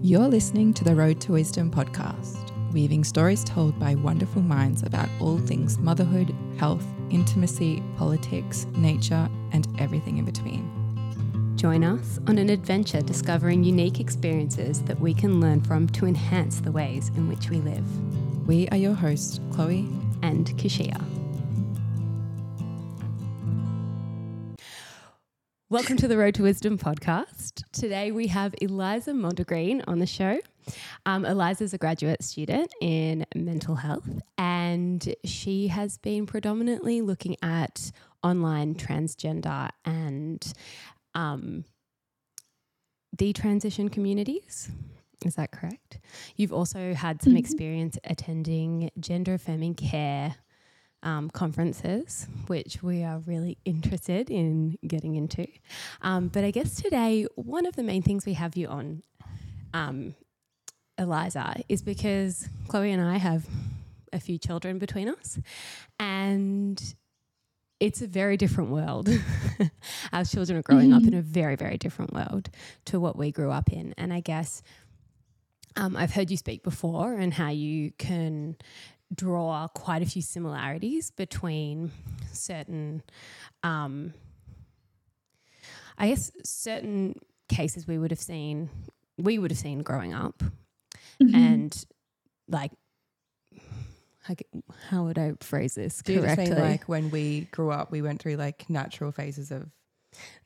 You're listening to the Road to Wisdom podcast, weaving stories told by wonderful minds about all things motherhood, health, intimacy, politics, nature, and everything in between. Join us on an adventure discovering unique experiences that we can learn from to enhance the ways in which we live. We are your hosts, Chloe and Keshia. Welcome to the Road to Wisdom podcast. Today we have Eliza Mondegreen on the show. Um, Eliza is a graduate student in mental health and she has been predominantly looking at online transgender and um, detransition communities. Is that correct? You've also had some mm-hmm. experience attending gender affirming care um, conferences, which we are really interested in getting into. Um, but I guess today, one of the main things we have you on, um, Eliza, is because Chloe and I have a few children between us, and it's a very different world. Our children are growing mm-hmm. up in a very, very different world to what we grew up in. And I guess um, I've heard you speak before and how you can draw quite a few similarities between certain, um, I guess, certain cases we would have seen, we would have seen growing up, mm-hmm. and like, how would I phrase this Do correctly? like when we grew up, we went through like natural phases of.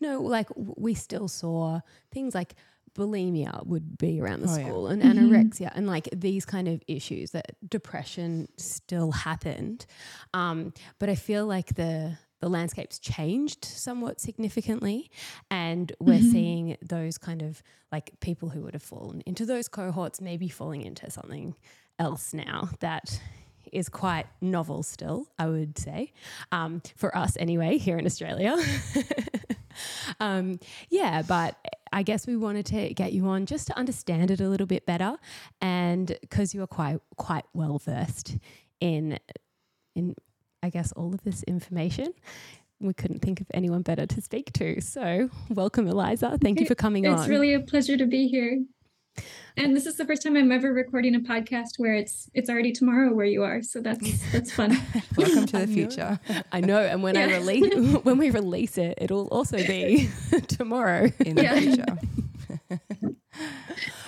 No, like we still saw things like bulimia would be around the oh, school yeah. and mm-hmm. anorexia and like these kind of issues that depression still happened um, but i feel like the the landscape's changed somewhat significantly and we're mm-hmm. seeing those kind of like people who would have fallen into those cohorts maybe falling into something else now that is quite novel still i would say um, for us anyway here in australia um, yeah but I guess we wanted to get you on just to understand it a little bit better, and because you are quite quite well versed in in I guess all of this information. We couldn't think of anyone better to speak to. So, welcome, Eliza. Thank you for coming it's on. It's really a pleasure to be here. And this is the first time I'm ever recording a podcast where it's it's already tomorrow where you are. So that's that's fun. Welcome to the future. I know. And when yeah. I release when we release it, it'll also be tomorrow in the yeah. future.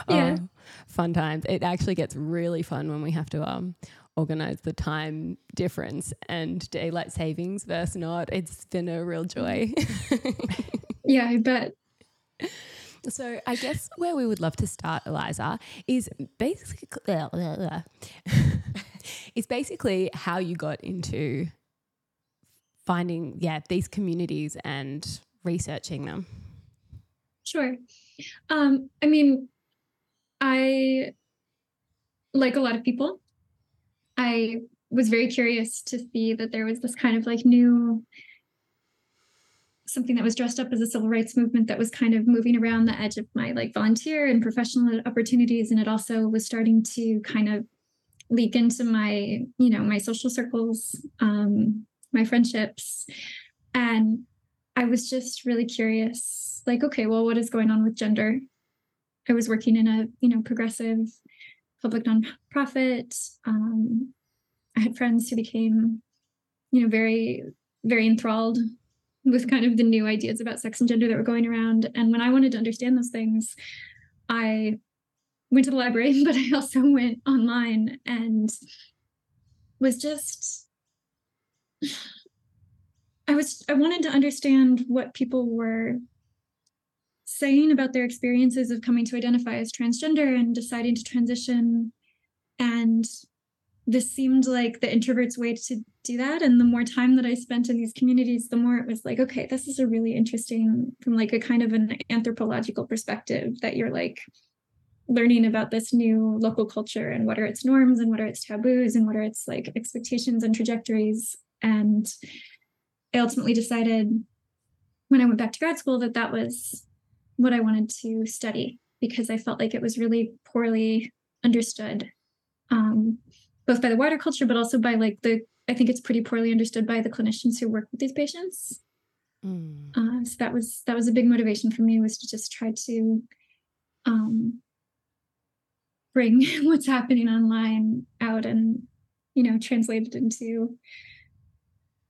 yeah. Oh, fun times. It actually gets really fun when we have to um organize the time difference and daylight savings versus not. It's been a real joy. yeah, I bet. So I guess where we would love to start, Eliza, is basically is basically how you got into finding yeah these communities and researching them. Sure. Um, I mean, I like a lot of people. I was very curious to see that there was this kind of like new something that was dressed up as a civil rights movement that was kind of moving around the edge of my like volunteer and professional opportunities and it also was starting to kind of leak into my you know my social circles um my friendships. And i was just really curious like okay well what is going on with gender? I was working in a you know progressive public nonprofit. Um i had friends who became you know very very enthralled with kind of the new ideas about sex and gender that were going around. And when I wanted to understand those things, I went to the library, but I also went online and was just I was I wanted to understand what people were saying about their experiences of coming to identify as transgender and deciding to transition and this seemed like the introvert's way to do that. And the more time that i spent in these communities the more it was like okay this is a really interesting from like a kind of an anthropological perspective that you're like learning about this new local culture and what are its norms and what are its taboos and what are its like expectations and trajectories. And i ultimately decided when i went back to grad school that that was what i wanted to study because i felt like it was really poorly understood. Um, both by the wider culture, but also by like the, I think it's pretty poorly understood by the clinicians who work with these patients. Mm. Uh, so that was, that was a big motivation for me was to just try to um, bring what's happening online out and you know translate it into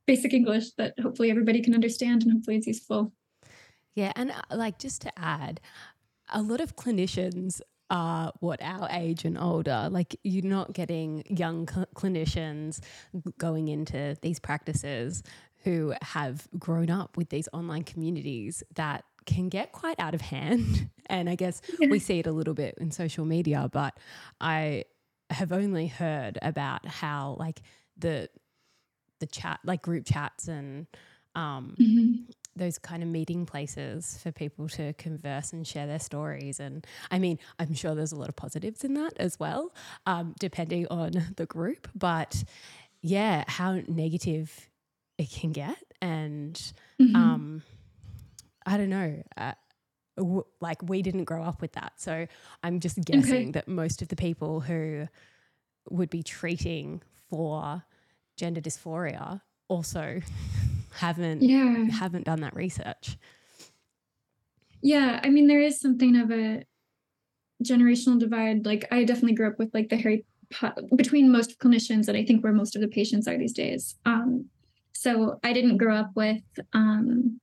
basic english that hopefully everybody can understand and hopefully it's useful yeah and uh, like just to add a lot of clinicians are what our age and older like you're not getting young cl- clinicians going into these practices who have grown up with these online communities that can get quite out of hand. And I guess we see it a little bit in social media, but I have only heard about how like the the chat like group chats and um, mm-hmm. Those kind of meeting places for people to converse and share their stories. And I mean, I'm sure there's a lot of positives in that as well, um, depending on the group. But yeah, how negative it can get. And mm-hmm. um, I don't know. Uh, w- like we didn't grow up with that. So I'm just guessing okay. that most of the people who would be treating for gender dysphoria also haven't yeah. haven't done that research. Yeah, I mean there is something of a generational divide. Like I definitely grew up with like the Harry Potter between most clinicians and I think where most of the patients are these days. Um, so I didn't grow up with um,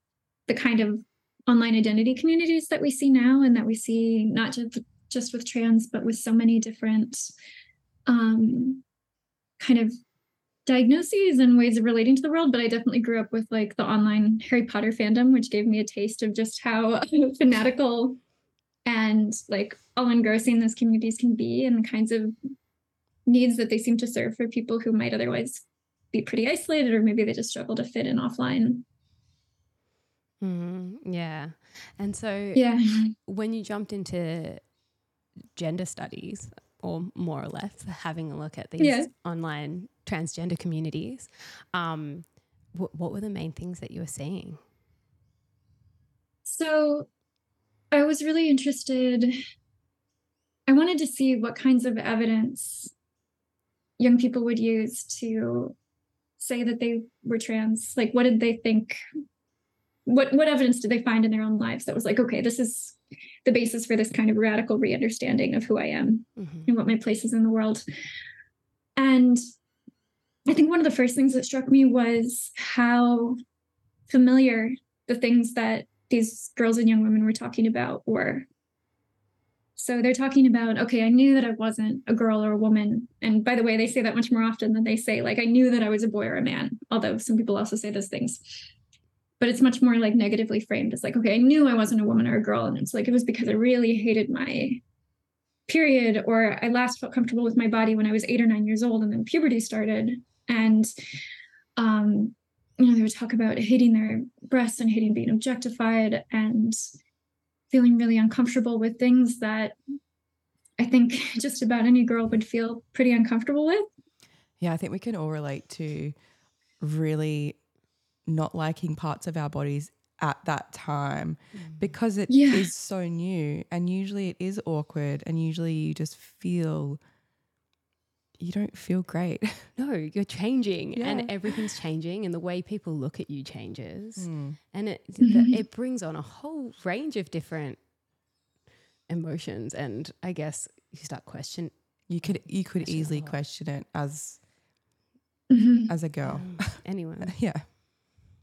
the kind of online identity communities that we see now and that we see not just just with trans but with so many different um, kind of diagnoses and ways of relating to the world but i definitely grew up with like the online harry potter fandom which gave me a taste of just how fanatical and like all engrossing those communities can be and the kinds of needs that they seem to serve for people who might otherwise be pretty isolated or maybe they just struggle to fit in offline Mm, yeah. And so yeah. when you jumped into gender studies, or more or less having a look at these yeah. online transgender communities, um, wh- what were the main things that you were seeing? So I was really interested. I wanted to see what kinds of evidence young people would use to say that they were trans. Like, what did they think what what evidence did they find in their own lives that was like okay this is the basis for this kind of radical re-understanding of who i am mm-hmm. and what my place is in the world. And i think one of the first things that struck me was how familiar the things that these girls and young women were talking about were. So they're talking about okay i knew that i wasn't a girl or a woman. And by the way they say that much more often than they say like i knew that i was a boy or a man although some people also say those things but it's much more like negatively framed It's like okay i knew i wasn't a woman or a girl and it's like it was because i really hated my period or i last felt comfortable with my body when i was eight or nine years old and then puberty started. And um you know they would talk about hating their breasts and hating being objectified and feeling really uncomfortable with things that i think just about any girl would feel pretty uncomfortable with. Yeah i think we can all relate to really not liking parts of our bodies at that time mm. because it yeah. is so new and usually it is awkward and usually you just feel you don't feel great. No, you're changing yeah. and everything's changing and the way people look at you changes. Mm. And it mm-hmm. it brings on a whole range of different emotions and I guess you start question you could you could easily question it as mm-hmm. as a girl. Um, anyone. yeah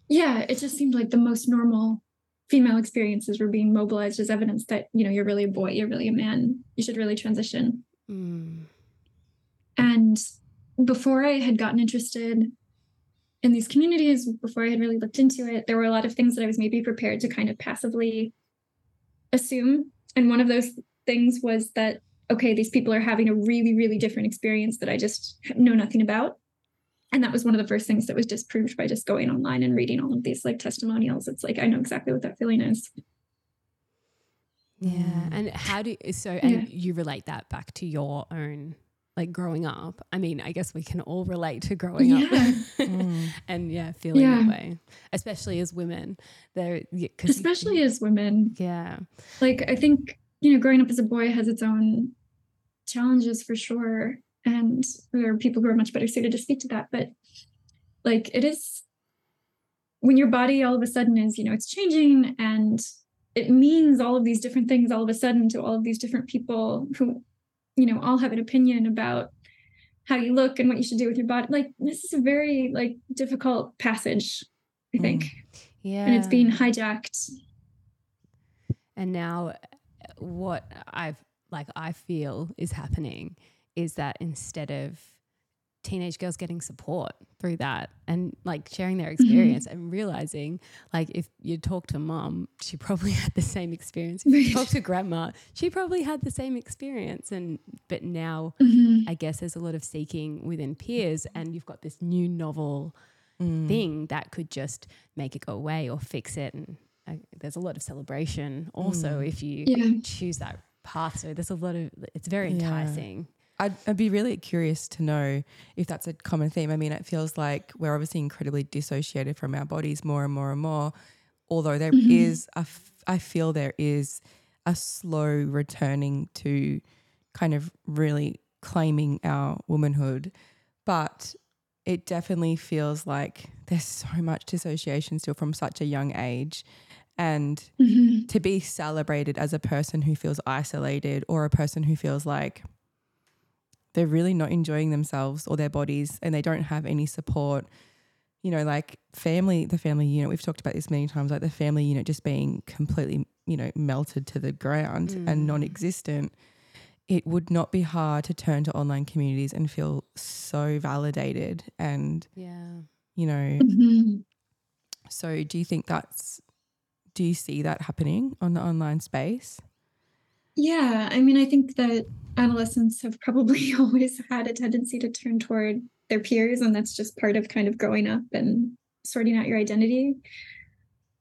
yeah, it just seemed like the most normal female experiences were being mobilized as evidence that, you know, you're really a boy, you're really a man, you should really transition. Mm. And before I had gotten interested in these communities, before I had really looked into it, there were a lot of things that I was maybe prepared to kind of passively assume. And one of those things was that, okay, these people are having a really, really different experience that I just know nothing about and that was one of the first things that was disproved by just going online and reading all of these like testimonials it's like i know exactly what that feeling is yeah and how do you so and yeah. you relate that back to your own like growing up i mean i guess we can all relate to growing yeah. up mm. and yeah feeling yeah. that way especially as women there especially you, as women yeah like i think you know growing up as a boy has its own challenges for sure and there are people who are much better suited to speak to that but like it is when your body all of a sudden is you know it's changing and it means all of these different things all of a sudden to all of these different people who you know all have an opinion about how you look and what you should do with your body like this is a very like difficult passage i think mm. yeah and it's being hijacked. And now what i've like i feel is happening is that instead of teenage girls getting support through that and like sharing their mm-hmm. experience mm-hmm. and realizing like if you talk to mom she probably had the same experience if you talk to grandma she probably had the same experience and but now mm-hmm. i guess there's a lot of seeking within peers and you've got this new novel mm. thing that could just make it go away or fix it and uh, there's a lot of celebration also mm. if you yeah. choose that path so there's a lot of it's very enticing yeah. I'd, I'd, be really curious to know if that's a common theme. I mean, it feels like we're obviously incredibly dissociated from our bodies more and more and more. Although there mm-hmm. is a, f- I feel there is a slow returning to kind of really claiming our womanhood, but it definitely feels like there's so much dissociation still from such a young age. And mm-hmm. to be celebrated as a person who feels isolated or a person who feels like they're really not enjoying themselves or their bodies and they don't have any support you know like family the family unit we've talked about this many times like the family unit just being completely you know melted to the ground mm. and non-existent it would not be hard to turn to online communities and feel so validated and yeah you know mm-hmm. so do you think that's do you see that happening on the online space yeah i mean i think that adolescents have probably always had a tendency to turn toward their peers and that's just part of kind of growing up and sorting out your identity.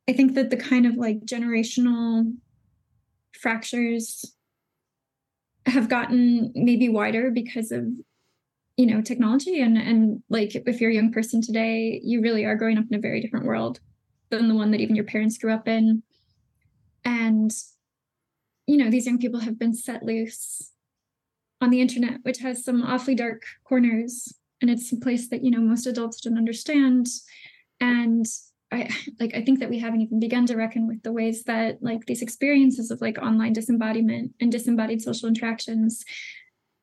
I think that the kind of like generational fractures have gotten maybe wider because of you know technology and and like if you're a young person today you really are growing up in a very different world than the one that even your parents grew up in. And you know these young people have been set loose on the internet, which has some awfully dark corners. And it's a place that, you know, most adults don't understand. And I like I think that we haven't even begun to reckon with the ways that like these experiences of like online disembodiment and disembodied social interactions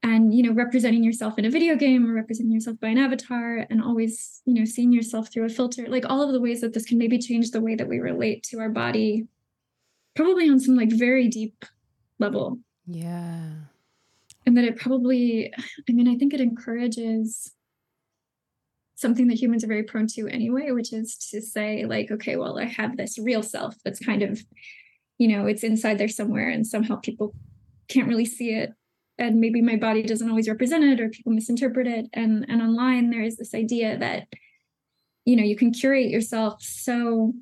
and you know representing yourself in a video game or representing yourself by an avatar and always you know seeing yourself through a filter like all of the ways that this can maybe change the way that we relate to our body probably on some like very deep level. Yeah. And that it probably i mean i think it encourages something that humans are very prone to anyway which is to say like okay well i have this real self that's kind of you know it's inside there somewhere and somehow people can't really see it. And maybe my body doesn't always represent it or people misinterpret it. And and online there is this idea that you know you can curate yourself so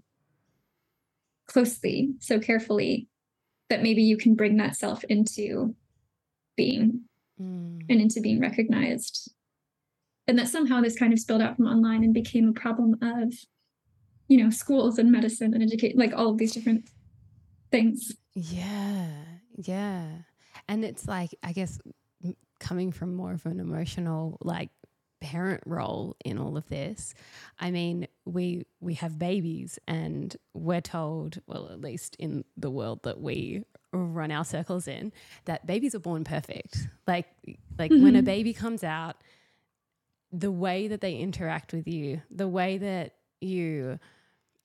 closely so carefully that maybe you can bring that self into being mm. and into being recognized. And that somehow this kind of spilled out from online and became a problem of you know schools and medicine and educate like all of these different things. Yeah yeah. And it's like i guess coming from more of an emotional like parent role in all of this i mean we we have babies and we're told well at least in the world that we run our circles in that babies are born perfect. Like like mm-hmm. when a mm-hmm. baby comes out, the way that they interact with you, the way that you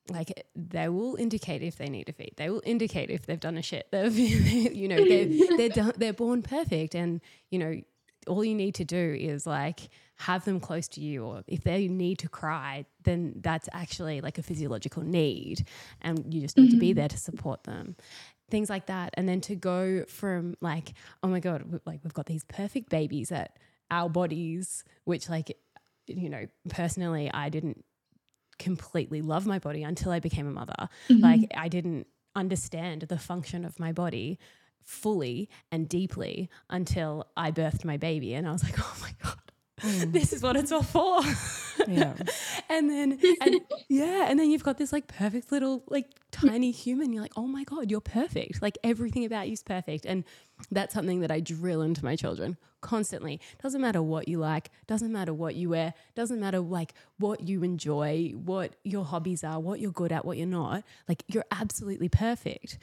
like they will indicate if they need a feed. They will indicate if they've done a shit. They've, you know, they're they're, done, they're born perfect, and you know, all you need to do is like have them close to you, or if they need to cry, then that's actually like a physiological need, and you just need mm-hmm. to be mm-hmm. there to support them things like that. And then to go from like, oh my God, like we've got these perfect babies at our bodies, which like, you know, personally, I didn't completely love my body until I became a mother. Mm-hmm. Like I didn't understand the function of my body fully and deeply until I birthed my baby. And I was like, oh my God, Mm. this is what it's all for. Yeah. and then and yeah, and then you've got this like perfect little like tiny human. You're like, oh my God, you're perfect. Like everything about you is perfect. And that's something that I drill into my children constantly. Doesn't matter what you like, doesn't matter what you wear, doesn't matter like what you enjoy, what your hobbies are, what you're good at, what you're not. Like you're absolutely perfect.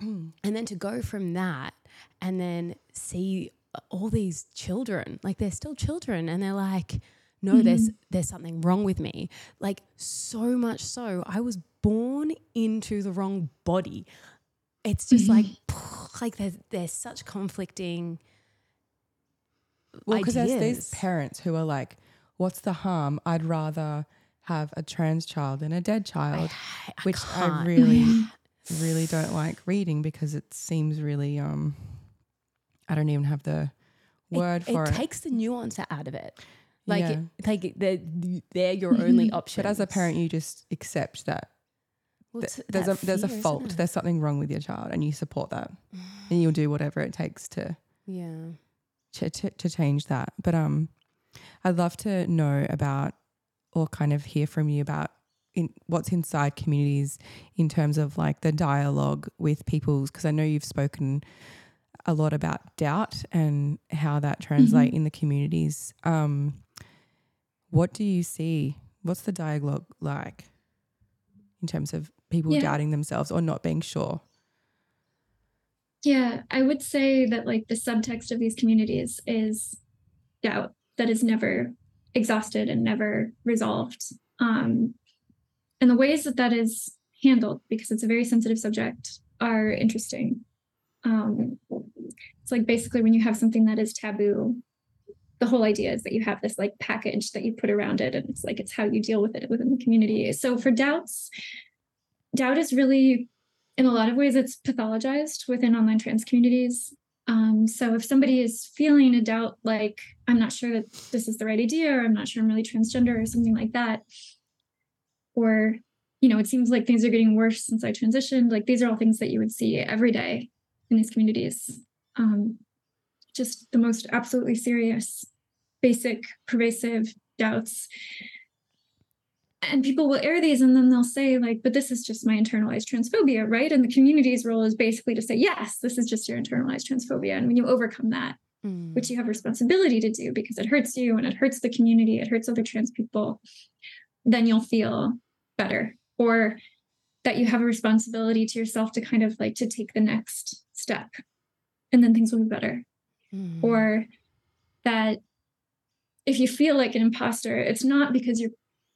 and then to go from that and then see all these children, like they're still children, and they're like, no, mm-hmm. there's there's something wrong with me. Like so much so, I was born into the wrong body. It's just mm-hmm. like like there's there's such conflicting. Well, because there's these parents who are like, "What's the harm? I'd rather." have a trans child than a dead child, I, I which can't. I really, really don't like reading because it seems really um I don't even have the word it, for it. It takes the nuance out of it. Like, yeah. it, like they're, they're your only option. But as a parent, you just accept that well, th- there's a there's a fault. There's something wrong with your child, and you support that, and you'll do whatever it takes to yeah to, to, to change that. But um, I'd love to know about or kind of hear from you about in what's inside communities in terms of like the dialogue with people's because I know you've spoken a lot about doubt and how that translate mm-hmm. in the communities. Um, what do you see? What's the dialogue like in terms of people yeah. doubting themselves or not being sure? Yeah, I would say that like the subtext of these communities is doubt that is never exhausted and never resolved. Um, and the ways that that is handled, because it's a very sensitive subject, are interesting. Um, it's like basically when you have something that is taboo, the whole idea is that you have this like package that you put around it, and it's like it's how you deal with it within the community. So for doubts, doubt is really, in a lot of ways, it's pathologized within online trans communities. Um, so if somebody is feeling a doubt, like I'm not sure that this is the right idea, or I'm not sure I'm really transgender, or something like that, or you know, it seems like things are getting worse since I transitioned. Like these are all things that you would see every day in these communities. Um, just the most absolutely serious, basic, pervasive doubts and people will air these and then they'll say like but this is just my internalized transphobia right and the community's role is basically to say yes this is just your internalized transphobia and when you overcome that mm. which you have responsibility to do because it hurts you and it hurts the community it hurts other trans people then you'll feel better or that you have a responsibility to yourself to kind of like to take the next step and then things will be better mm. or that if you feel like an imposter it's not because you're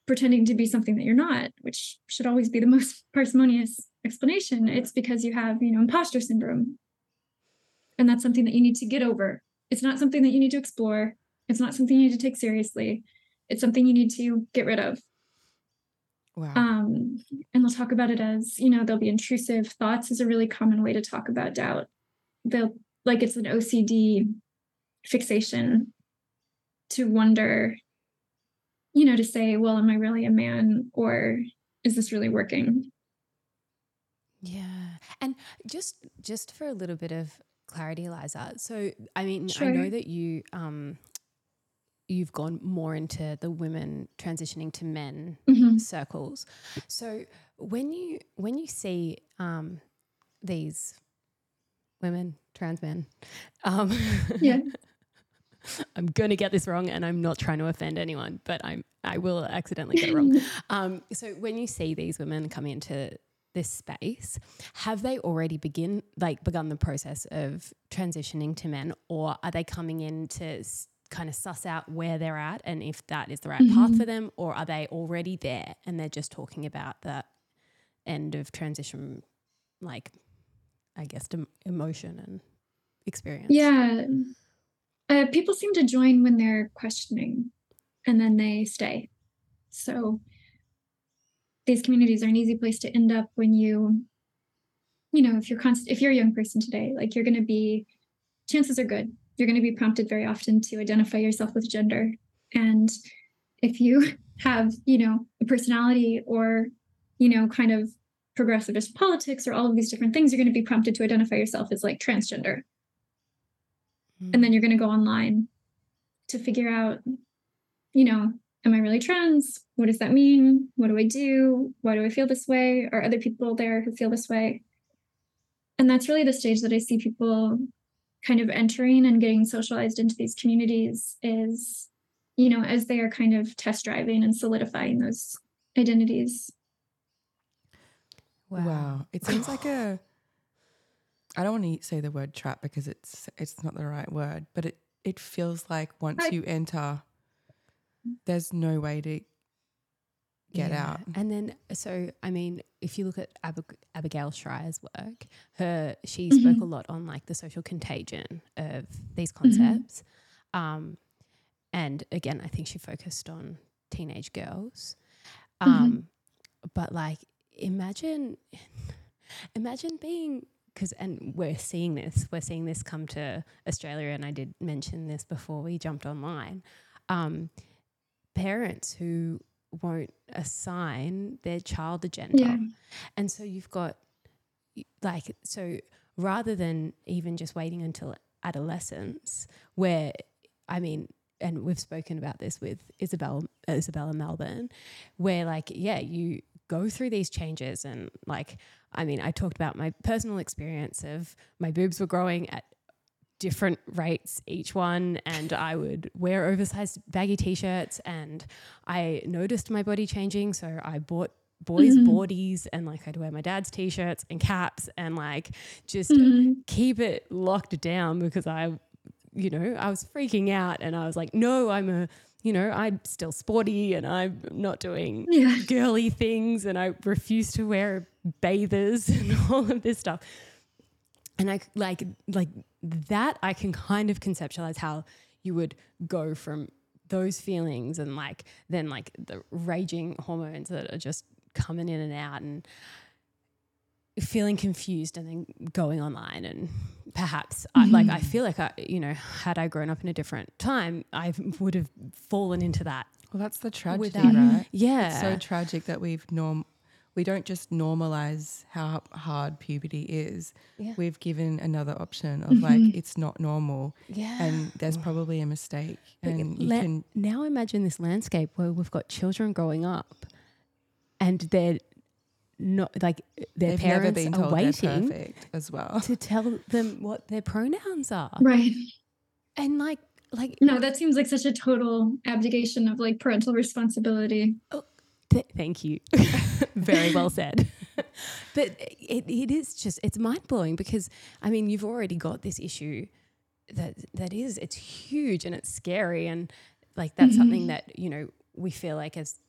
pretending to be something that you're not, which should always be the most parsimonious explanation. It's because you have, you know, imposter syndrome. And that's something that you need to get over. It's not something that you need to explore. It's not something you need to take seriously. It's something you need to get rid of. Wow. Um, and they'll talk about it as, you know, there'll be intrusive thoughts is a really common way to talk about doubt. They'll like it's an OCD fixation to wonder you know, to say, well, am I really a man or is this really working? Yeah. And just just for a little bit of clarity, Eliza. So I mean, sure. I know that you um you've gone more into the women transitioning to men mm-hmm. circles. So when you when you see um these women, trans men, um yeah. I'm going to get this wrong and I'm not trying to offend anyone, but I'm I will accidentally get it wrong. um, so when you see these women come into this space, have they already begin like begun the process of transitioning to men, or are they coming in to kind of suss out where they're at and if that is the right mm-hmm. path for them, or are they already there and they're just talking about the end of transition, like I guess dem- emotion and experience? Yeah. Uh, people seem to join when they're questioning and then they stay. So these communities are an easy place to end up when you, you know, if you're const- if you're a young person today, like you're going to be, chances are good you're going to be prompted very often to identify yourself with gender, and if you have, you know, a personality or, you know, kind of progressivist politics or all of these different things, you're going to be prompted to identify yourself as like transgender. And then you're going to go online to figure out you know am i really trans? What does that mean? What do i do? Why do i feel this way? Are other people there who feel this way? And that's really the stage that i see people kind of entering and getting socialized into these communities is you know as they are kind of test driving and solidifying those identities wow, wow. it seems like a I don't want to say the word trap because it's it's not the right word, but it it feels like once I, you enter, there's no way to get yeah. out. And then, so I mean, if you look at Ab- Abigail Shrier's work, her she mm-hmm. spoke a lot on like the social contagion of these mm-hmm. concepts. Mm-hmm. Um, and again, I think she focused on teenage girls. Mm-hmm. Um, mm-hmm. But like, imagine, imagine being because and we're seeing this we're seeing this come to australia and i did mention this before we jumped online um, parents who won't assign their child a gender. Yeah. And so you've got like so rather than even just waiting until adolescence where I mean and we've spoken about this with Isabel Isabella Melbourne where like yeah you go through these changes and like I mean I talked about my personal experience of my boobs were growing at different rates each one and I would wear oversized baggy t-shirts and I noticed my body changing so I bought boys mm-hmm. boardies and like I'd wear my dad's t-shirts and caps and like just mm-hmm. keep it locked down because I you know I was freaking out and I was like no I'm a you know, I'm still sporty and I'm not doing yeah. girly things and I refuse to wear bathers and all of this stuff. And I like like that I can kind of conceptualize how you would go from those feelings and like then like the raging hormones that are just coming in and out and feeling confused and then going online and perhaps mm-hmm. I, like I feel like I you know had I grown up in a different time I would have fallen into that well that's the tragedy without, right yeah it's so tragic that we've norm we don't just normalize how hard puberty is. Yeah. We've given another option of mm-hmm. like it's not normal. Yeah. And there's probably a mistake. But and you la- can now imagine this landscape where we've got children growing up and they're not like their They've parents are waiting as well to tell them what their pronouns are. Right. And like like no, that seems like such a total abdication of like parental responsibility. Th- thank you. Very well said. but it, it is just, it's mind blowing because, I mean, you've already got this issue that that is, it's huge and it's scary. And like, that's mm-hmm. something that, you know, we feel like as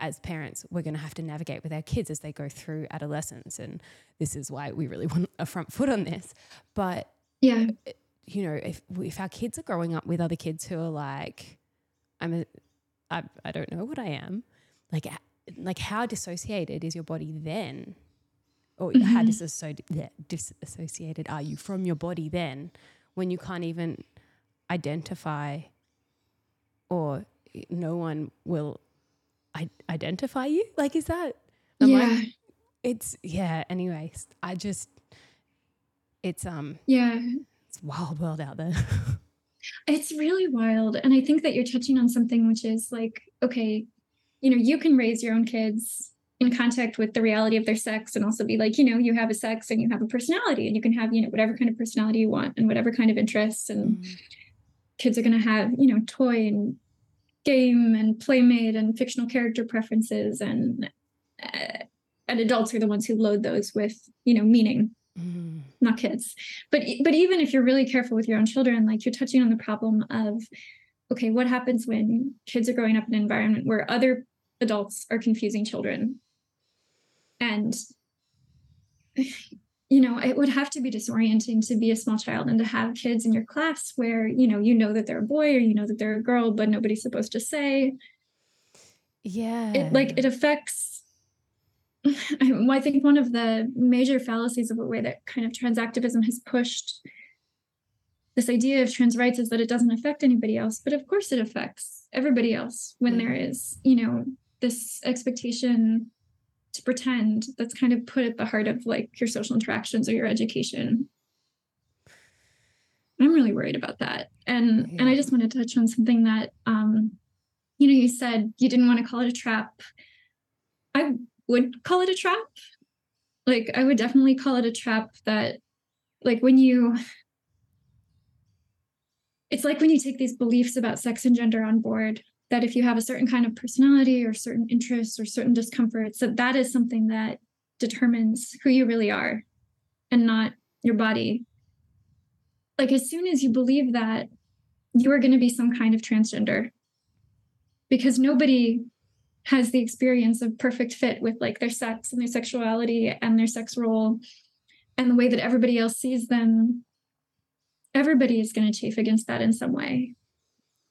as parents, we're going to have to navigate with our kids as they go through adolescence. And this is why we really want a front foot on this. But, yeah, you know, if, if our kids are growing up with other kids who are like, I'm a, I, I don't know what I am, like like how dissociated is your body then? Or mm-hmm. how disassociated, yeah, disassociated are you from your body then when you can't even identify or no one will I- identify you? Like is that yeah. it's yeah anyways i just it's um yeah. it's wild world out there. It's really wild and i think that you're touching on something which is like okay you know, you can raise your own kids in contact with the reality of their sex and also be like, you know, you have a sex and you have a personality and you can have, you know, whatever kind of personality you want and whatever kind of interests. And mm-hmm. kids are going to have, you know, toy and game and playmate and fictional character preferences and uh, and adults are the ones who load those with you know meaning mm. not kids but but even if you're really careful with your own children like you're touching on the problem of okay what happens when kids are growing up in an environment where other adults are confusing children. And, you know, it would have to be disorienting to be a small child and to have kids in your class where, you know, you know that they're a boy or you know that they're a girl, but nobody's supposed to say. Yeah. It like it affects I think one of the major fallacies of the way that kind of trans activism has pushed this idea of trans rights is that it doesn't affect anybody else, but of course it affects everybody else when there mm-hmm. you know, this expectation to pretend that's kind of put at the heart of like your social interactions or your education i'm really worried about that and yeah. and i just want to touch on something that um you know you said you didn't want to call it a trap i would call it a trap like i would definitely call it a trap that like when you it's like when you take these beliefs about sex and gender on board that if you have a certain kind of personality or certain interests or certain discomforts that that is something that determines who you really are and not your body. Like as soon as you believe that you are going to be some kind of transgender because nobody has the experience of perfect fit with like their sex and their sexuality and their sex role and the way that everybody else sees them everybody is going to chafe against that in some way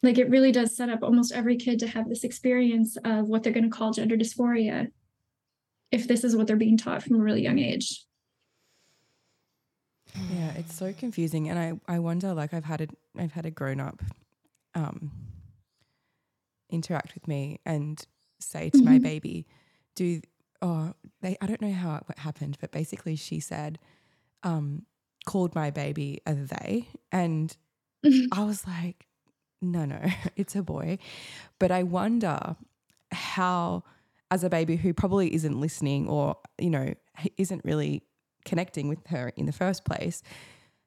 like it really does set up almost every kid to have this experience of what they're going to call gender dysphoria if this is what they're being taught from a really young age yeah it's so confusing and i i wonder like i've had a i've had a grown up um interact with me and say to mm-hmm. my baby do oh they i don't know how it happened but basically she said um called my baby a they and i was like no no it's a boy but i wonder how as a baby who probably isn't listening or you know isn't really connecting with her in the first place,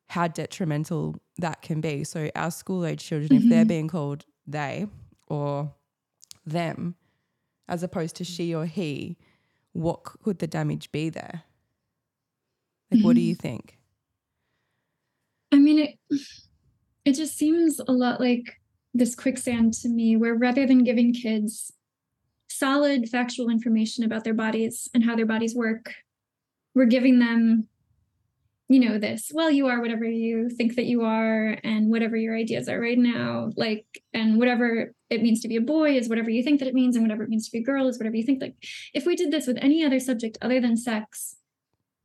how detrimental that can be. So, our school age children, mm-hmm. if they're mm-hmm. being called they or them, as opposed to she or he, what could the damage be there? Like, mm-hmm. what do you mm-hmm. think? I mean, it it just seems a lot like this quicksand to me, where rather than giving kids solid factual information about their bodies and how their bodies work, we're giving them you know this well you are whatever you think that you are and whatever your ideas are right now like and whatever it means to be a boy is whatever you think that it means and whatever it means to be a girl is whatever you think like if we did this with any other subject other than sex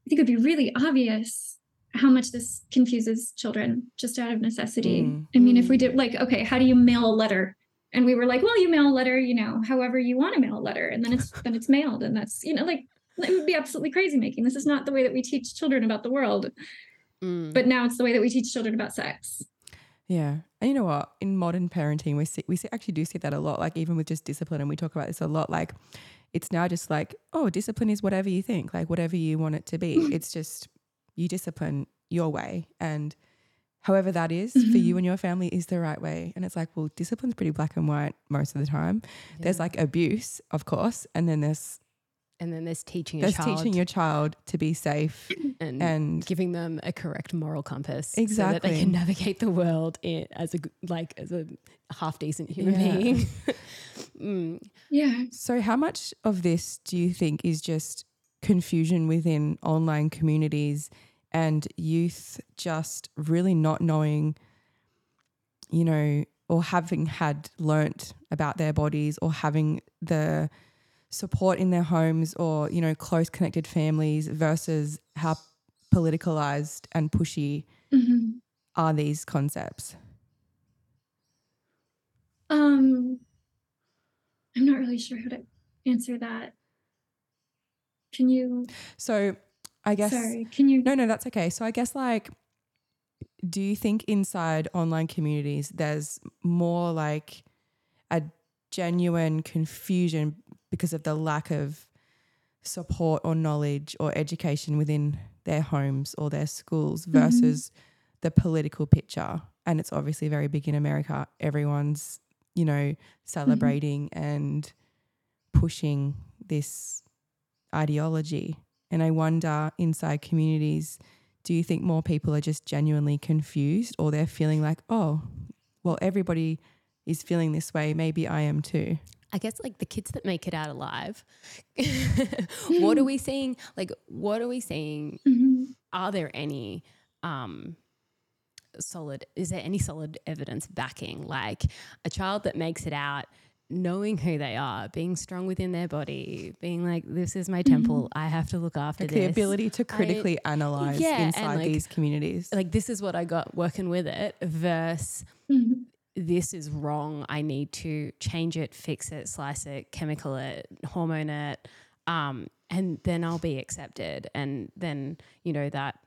i think it'd be really obvious how much this confuses children just out of necessity mm. i mean if we did like okay how do you mail a letter and we were like well you mail a letter you know however you want to mail a letter and then it's then it's mailed and that's you know like it would be absolutely crazy making. This is not the way that we teach children about the world. Mm. But now it's the way that we teach children about sex. Yeah. And you know what? In modern parenting, we see, we see, actually do see that a lot, like even with just discipline. And we talk about this a lot. Like it's now just like, oh, discipline is whatever you think, like whatever you want it to be. it's just you discipline your way. And however that is mm-hmm. for you and your family is the right way. And it's like, well, discipline's pretty black and white most of the time. Yeah. There's like abuse, of course, and then there's and then there's teaching there's child teaching your child to be safe and, and, giving them a correct moral compass exactly so that they can navigate the world in, as a like as a half decent human yeah. being mm. yeah so how much of this do you think is just confusion within online communities and youth just really not knowing you know or having had learnt about their bodies or having the support in their homes or you know close connected families versus how politicalized and pushy mm-hmm. are these concepts um i'm not really sure how to answer that can you so i guess sorry can you no no that's okay so i guess like do you think inside online communities there's more like a genuine confusion because of the lack of support or knowledge or education within their homes or their schools mm-hmm. versus mm-hmm. the political picture. And it's obviously very big in America. Everyone's, you know, celebrating mm-hmm. and pushing this ideology. And I wonder inside communities, do you think more people are just genuinely confused or they're feeling like, oh, well, everybody is feeling this way. Maybe I am too. I guess like the kids that make it out alive. what are we seeing? Like, what are we seeing? Mm-hmm. Are there any um, solid? Is there any solid evidence backing like a child that makes it out? Knowing who they are, being strong within their body, being like, this is my temple, mm-hmm. I have to look after like this. The ability to critically I, analyze yeah, inside like, these communities. Like, this is what I got working with it, versus mm-hmm this is wrong. I need to change it, fix it, slice it, chemical it, hormone it. Um, and then I'll be accepted. And then, you know, that,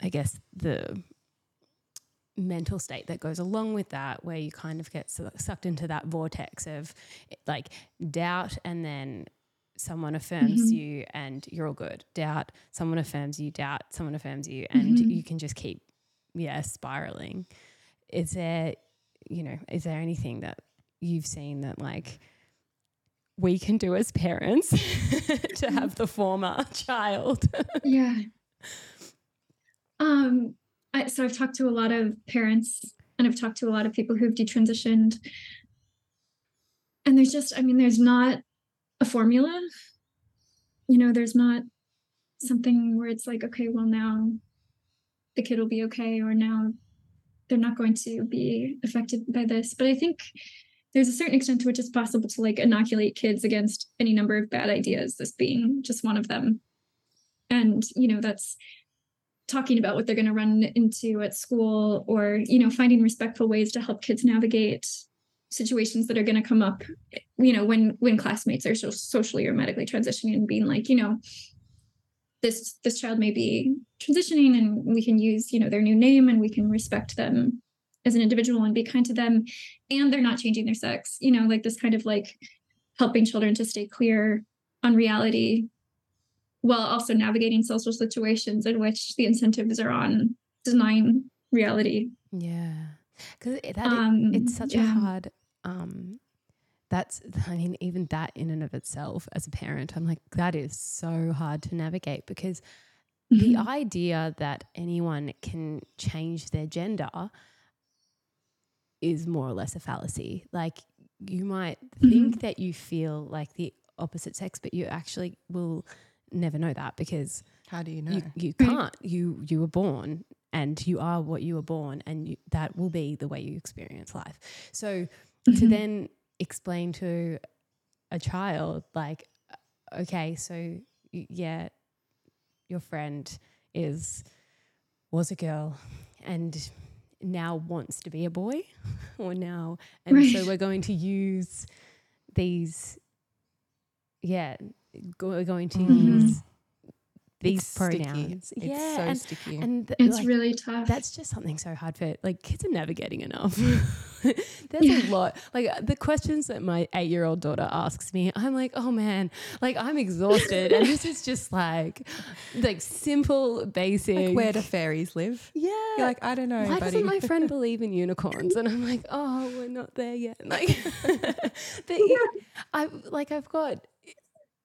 I guess, the mental state that goes along with that, where you kind of get sucked into that vortex of like doubt and then someone affirms mm-hmm. you and you're all good. Doubt, someone affirms you, doubt, someone affirms you, and mm-hmm. you can just keep, yeah, spiraling. Is there you know, is there anything that you've seen that like we can do as parents to have the former child? yeah. Um, I, so I've talked to a lot of parents and I've talked to a lot of people who've detransitioned. And there's just, I mean, there's not a formula. You know, there's not something where it's like, okay, well, now the kid will be okay, or now they're not going to be affected by this. But I think there's a certain extent to which it's possible to like inoculate kids against any number of bad ideas, this being just one of them. And, you know, that's talking about what they're going to run into at school or, you know, finding respectful ways to help kids navigate situations that are going to come up you know when when classmates are so socially or medically transitioning and being like you know this this child may be transitioning and we can use you know their new name and we can respect them as an individual and be kind to them. And they're not changing their sex you know like this kind of like helping children to stay clear on reality while also navigating social situations in which the incentives are on denying reality yeah because that um, it's such yeah. a hard um that's i mean even that in and of itself as a parent i'm like that is so hard to navigate because mm-hmm. the idea that anyone can change their gender is more or less a fallacy like you might mm-hmm. think that you feel like the opposite sex but you actually will never know that because how do you know you, you can't you you were born and you are what you were born and you, that will be the way you experience life so mm-hmm. to then explain to a child like okay so yeah your friend is was a girl and now wants to be a boy or now and right. so we're going to use these yeah we're going to mm-hmm. use these it's pronouns. Sticky. Yeah, it's so and, sticky. And th- it's like, really tough. That's just something so hard for like kids are never getting enough. There's yeah. a lot. Like the questions that my eight year old daughter asks me, I'm like, oh man, like I'm exhausted. and this is just like like simple, basic. Like where do fairies live? Yeah. You're like, I don't know. Why buddy. doesn't my friend believe in unicorns? And I'm like, oh, we're not there yet. Like but I like I've got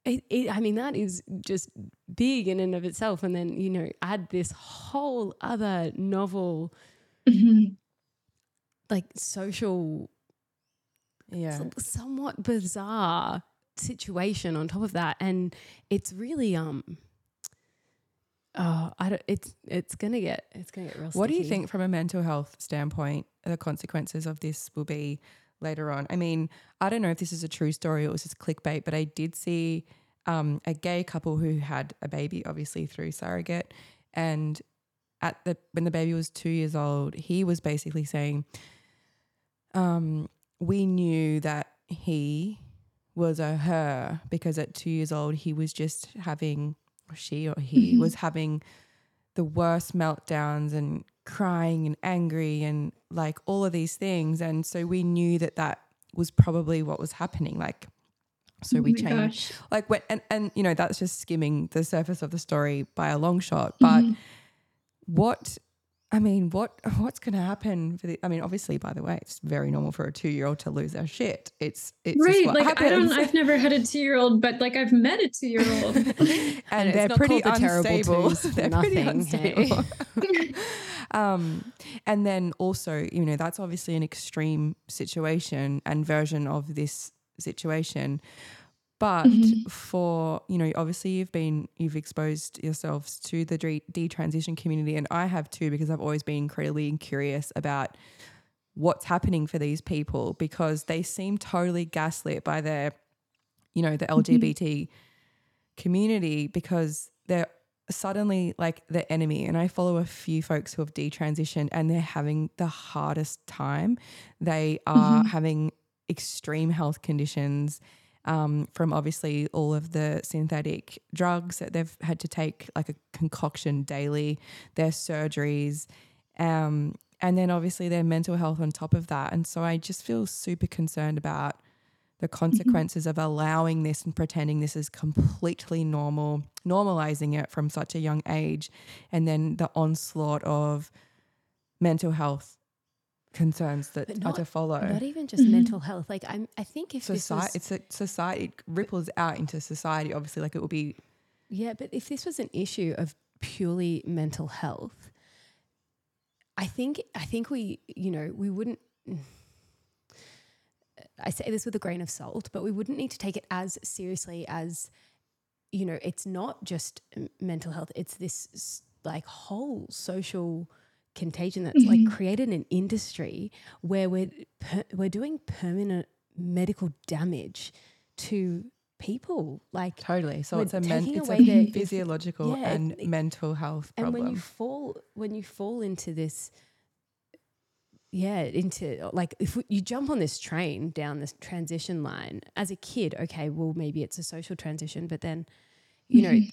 it, it, I mean, that is just big in and of itself. And then, you know, add this whole other novel, mm-hmm. like social, yeah, somewhat bizarre situation on top of that. And it's really, um, oh, I don't, it's, it's going to get, it's to get real What sticky. do you think from a mental health standpoint, the consequences of this will be later on. I mean, I don't know if this is a true story or it was just clickbait, but I did see um, a gay couple who had a baby, obviously through surrogate, and at the when the baby was two years old, he was basically saying, um, "We knew that he was a her because at two years old he was just having, or she or he mm-hmm. was having." the worst meltdowns and crying and angry and like all of these things. And so we knew that that was probably what was happening. Like, so oh we changed, gosh. like when, and, and, you know, that's just skimming the surface of the story by a long shot. But mm-hmm. what, I mean, what what's going to happen for the? I mean, obviously, by the way, it's very normal for a two year old to lose their shit. It's it's right. like happens. I don't. I've never had a two year old, but like I've met a two year old, and, and they're pretty the unstable. they're nothing, pretty unstable. Hey. Um, and then also, you know, that's obviously an extreme situation and version of this situation. But mm-hmm. for, you know, obviously you've been, you've exposed yourselves to the detransition community, and I have too, because I've always been incredibly curious about what's happening for these people because they seem totally gaslit by their, you know, the LGBT mm-hmm. community because they're suddenly like the enemy. And I follow a few folks who have detransitioned and they're having the hardest time. They are mm-hmm. having extreme health conditions. Um, from obviously all of the synthetic drugs that they've had to take, like a concoction daily, their surgeries, um, and then obviously their mental health on top of that. And so I just feel super concerned about the mm-hmm. consequences mm-hmm. of allowing this and pretending this is completely normal, normalizing it from such a young age, and then the onslaught of mental health concerns that not, are to follow. Not even just mm-hmm. mental health. Like I'm, I think if society, was, it's a society it ripples out into society. Obviously, like it will be. Yeah, but if this was an issue of purely mental health, I think I think we, you know, we wouldn't I say this with a grain of salt, but we wouldn't need to take it as seriously as you know, it's not just mental health, it's this like whole social contagion that's mm-hmm. like created an industry where we're per- we're doing permanent medical damage to people like totally so it's a, men- it's a physiological yeah, and mental health problem. and when you fall when you fall into this yeah into like if you jump on this train down this transition line as a kid okay well maybe it's a social transition but then you mm-hmm. know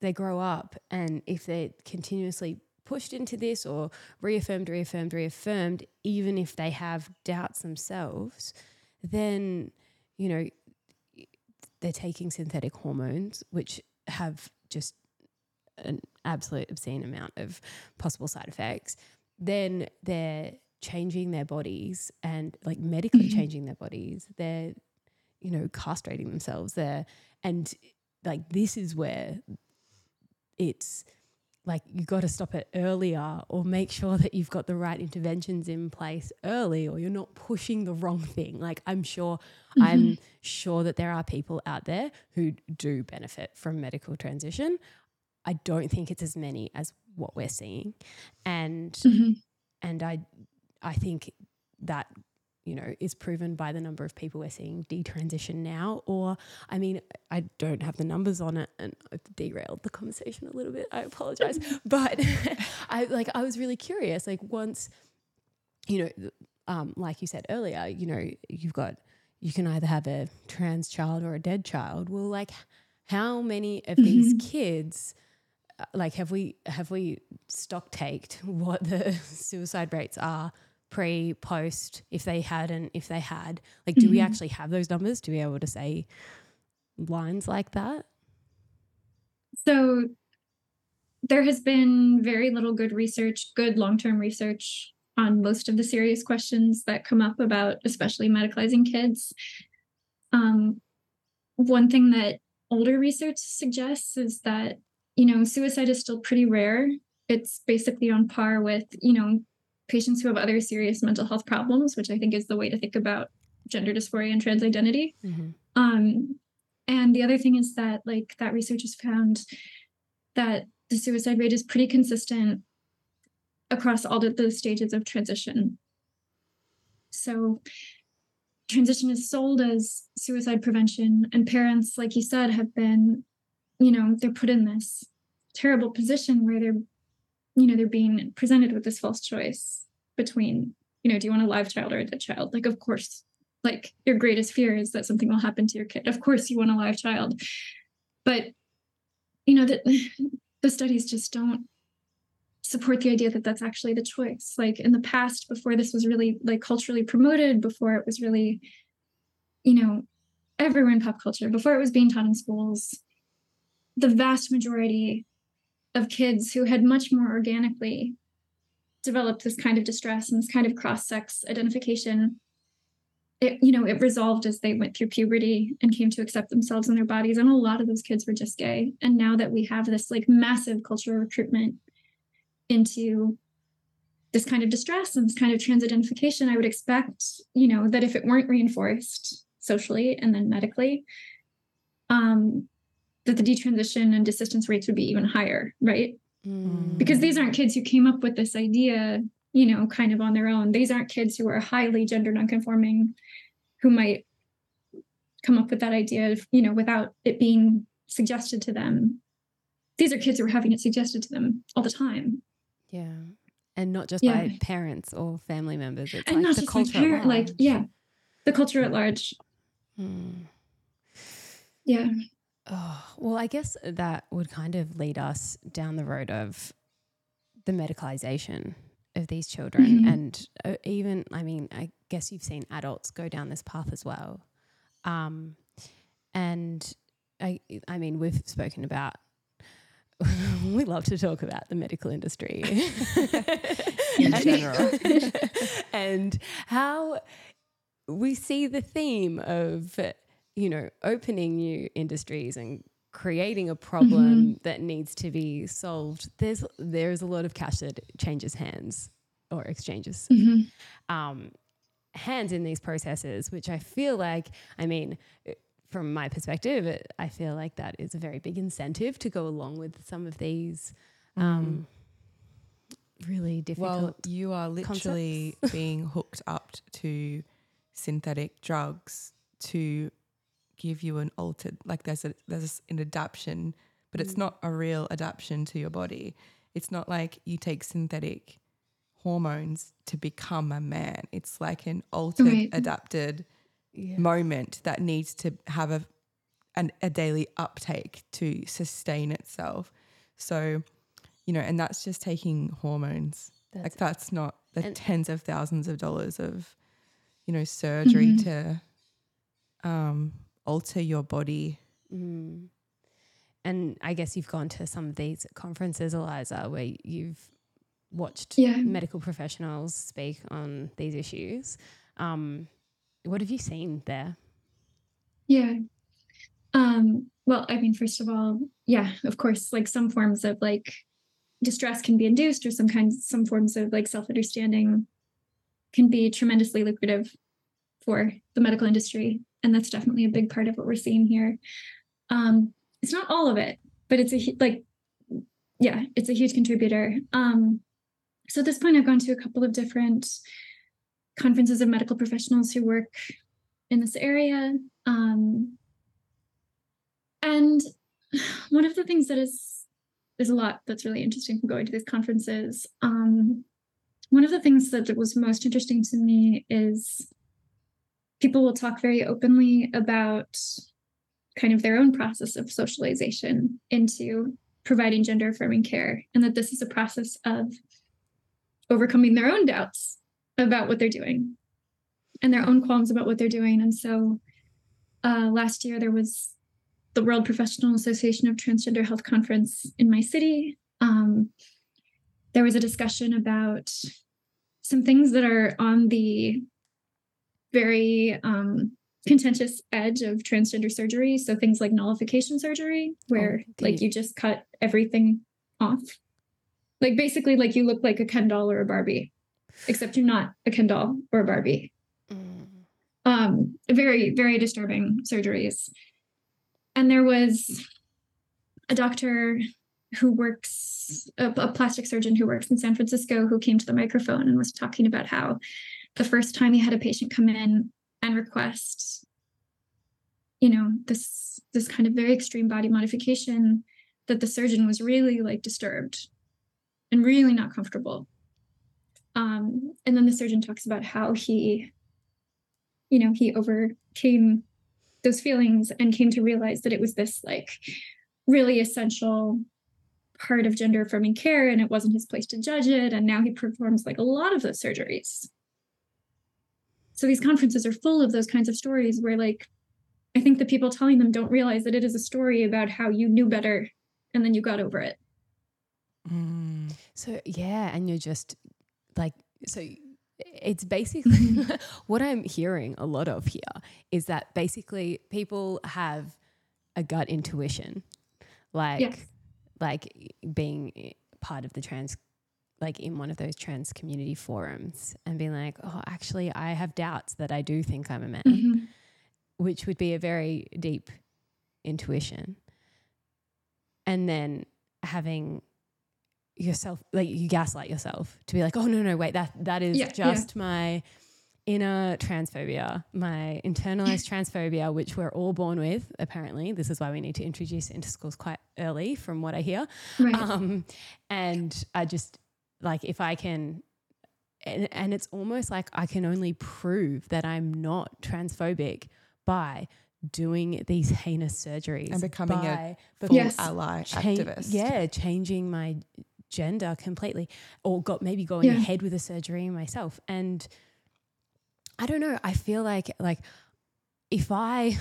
they grow up and if they're continuously pushed into this or reaffirmed reaffirmed reaffirmed even if they have doubts themselves then you know they're taking synthetic hormones, which have just an absolute obscene amount of possible side effects. Then they're changing their bodies and like medically mm-hmm. changing their bodies. They're, you know, castrating themselves there. And like this is where it's like you got to stop it earlier or make sure that you've got the right interventions in place early or you're not pushing the wrong thing like i'm sure mm-hmm. i'm sure that there are people out there who do benefit from medical transition i don't think it's as many as what we're seeing and mm-hmm. and i i think that you know, is proven by the number of people we're seeing detransition now. Or, I mean, I don't have the numbers on it and I've derailed the conversation a little bit. I apologize. but I like, I was really curious. Like, once, you know, um, like you said earlier, you know, you've got, you can either have a trans child or a dead child. Well, like, how many of mm-hmm. these kids? Uh, like have we have we stock taked what the suicide rates are pre, post, if they hadn't, if they had? Like, do mm-hmm. we actually have those numbers to be able to say lines like that? So, there has been very little good research, good long term research on most of the serious questions that come up about, especially medicalizing kids. Um, one thing that older research suggests is that, you know, suicide is still pretty rare. It's basically on par with, you know, patients who have other serious mental health problems, which I think is the way to think about gender dysphoria and trans identity. Mm-hmm. Um, and the other thing is that, like, that research has found that the suicide rate is pretty consistent across all of the stages of transition. So, transition is sold as suicide prevention, and parents, like you said, have been, you know, they're put in this terrible position where they're you know they're being presented with this false choice between you know do you want a live child or a dead child? Like of course like your greatest fear is that something will happen to your kid. Of course you want a live child. But you know that the studies just don't support the idea that that's actually the choice. Like in the past before this was really like culturally promoted before it was really you know everywhere in pop culture before it was being taught in schools the vast majority of kids who had much more organically developed this kind of distress and this kind of cross-sex identification it you know it resolved as they went through puberty and came to accept themselves and their bodies. And a lot of those kids were just gay. And now that we have this like massive cultural recruitment into this kind of distress and this kind of trans identification i would expect you know that if it weren't reinforced socially and then medically um that the detransition and desistance rates would be even higher, right? Mm. Because these aren't kids who came up with this idea, you know, kind of on their own. These aren't kids who are highly gender nonconforming, who might come up with that idea, of, you know, without it being suggested to them. These are kids who are having it suggested to them all the time. Yeah. And not just yeah. by parents or family members. It's and like not the just culture like, parent, like yeah, the culture at large. Mm. Yeah. Oh, well, I guess that would kind of lead us down the road of the medicalization of these children. Mm-hmm. And uh, even, I mean, I guess you've seen adults go down this path as well. Um, and I, I mean, we've spoken about, we love to talk about the medical industry in general and how we see the theme of you know, opening new industries and creating a problem mm-hmm. that needs to be solved, there's there's a lot of cash that changes hands or exchanges mm-hmm. um, hands in these processes, which I feel like, I mean, from my perspective, it, I feel like that is a very big incentive to go along with some of these um, mm. really difficult. Well, you are literally being hooked up to synthetic drugs to give you an altered, like there's a there's an adaptation, but it's mm. not a real adaptation to your body. It's not like you take synthetic hormones to become a man. It's like an altered, right. adapted yeah. moment that needs to have a an, a daily uptake to sustain itself. So, you know, and that's just taking hormones. That's like that's not the tens of thousands of dollars of, you know, surgery mm-hmm. to um, alter your body. Mm. And I guess you've gone to some of these conferences, Eliza, where you've watched yeah. medical professionals speak on these issues. Um, what have you seen there? Yeah. Um, well, I mean, first of all, yeah, of course, like some forms of like distress can be induced or some kinds some forms of like self-understanding can be tremendously lucrative for the medical industry. And that's definitely a big part of what we're seeing here. Um, it's not all of it, but it's a like, yeah, it's a huge contributor. Um, so at this point, I've gone to a couple of different conferences of medical professionals who work in this area. Um, and one of the things that is there's a lot that's really interesting from going to these conferences. Um, one of the things that was most interesting to me is people will talk very openly about kind of their own process of socialization into providing gender affirming care, and that this is a process of overcoming their own doubts about what they're doing and their own qualms about what they're doing. And so uh, last year there was the World Professional Association of Transgender Health Conference in my city. Um, there was a discussion about some things that are on the very um, contentious edge of transgender surgery. So things like nullification surgery, where oh, like you just cut everything off. Like basically, like you look like a Ken doll or a Barbie except you're not a Ken doll or a Barbie. Mm. Um, very, very disturbing surgeries. And there was a doctor who works, a, a plastic surgeon who works in San Francisco, who came to the microphone and was talking about how the first time he had a patient come in and request, you know, this this kind of very extreme body modification, that the surgeon was really like disturbed and really not comfortable um, and then the surgeon talks about how he, you know, he overcame those feelings and came to realize that it was this like really essential part of gender affirming care and it wasn't his place to judge it. And now he performs like a lot of those surgeries. So these conferences are full of those kinds of stories where like I think the people telling them don't realize that it is a story about how you knew better and then you got over it. Mm. So yeah, and you're just like so it's basically what I'm hearing a lot of here is that basically people have a gut intuition, like yes. like being part of the trans, like in one of those trans community forums, and being like, oh, actually, I have doubts that I do think I'm a man, mm-hmm. which would be a very deep intuition, and then having yourself like you gaslight yourself to be like oh no no wait that that is yeah, just yeah. my inner transphobia my internalized transphobia which we're all born with apparently this is why we need to introduce it into schools quite early from what i hear right. um, and i just like if i can and, and it's almost like i can only prove that i'm not transphobic by doing these heinous surgeries and becoming a full yes. ally cha- activist. Yeah, changing my gender completely or got maybe going yeah. ahead with a surgery myself and i don't know i feel like like if i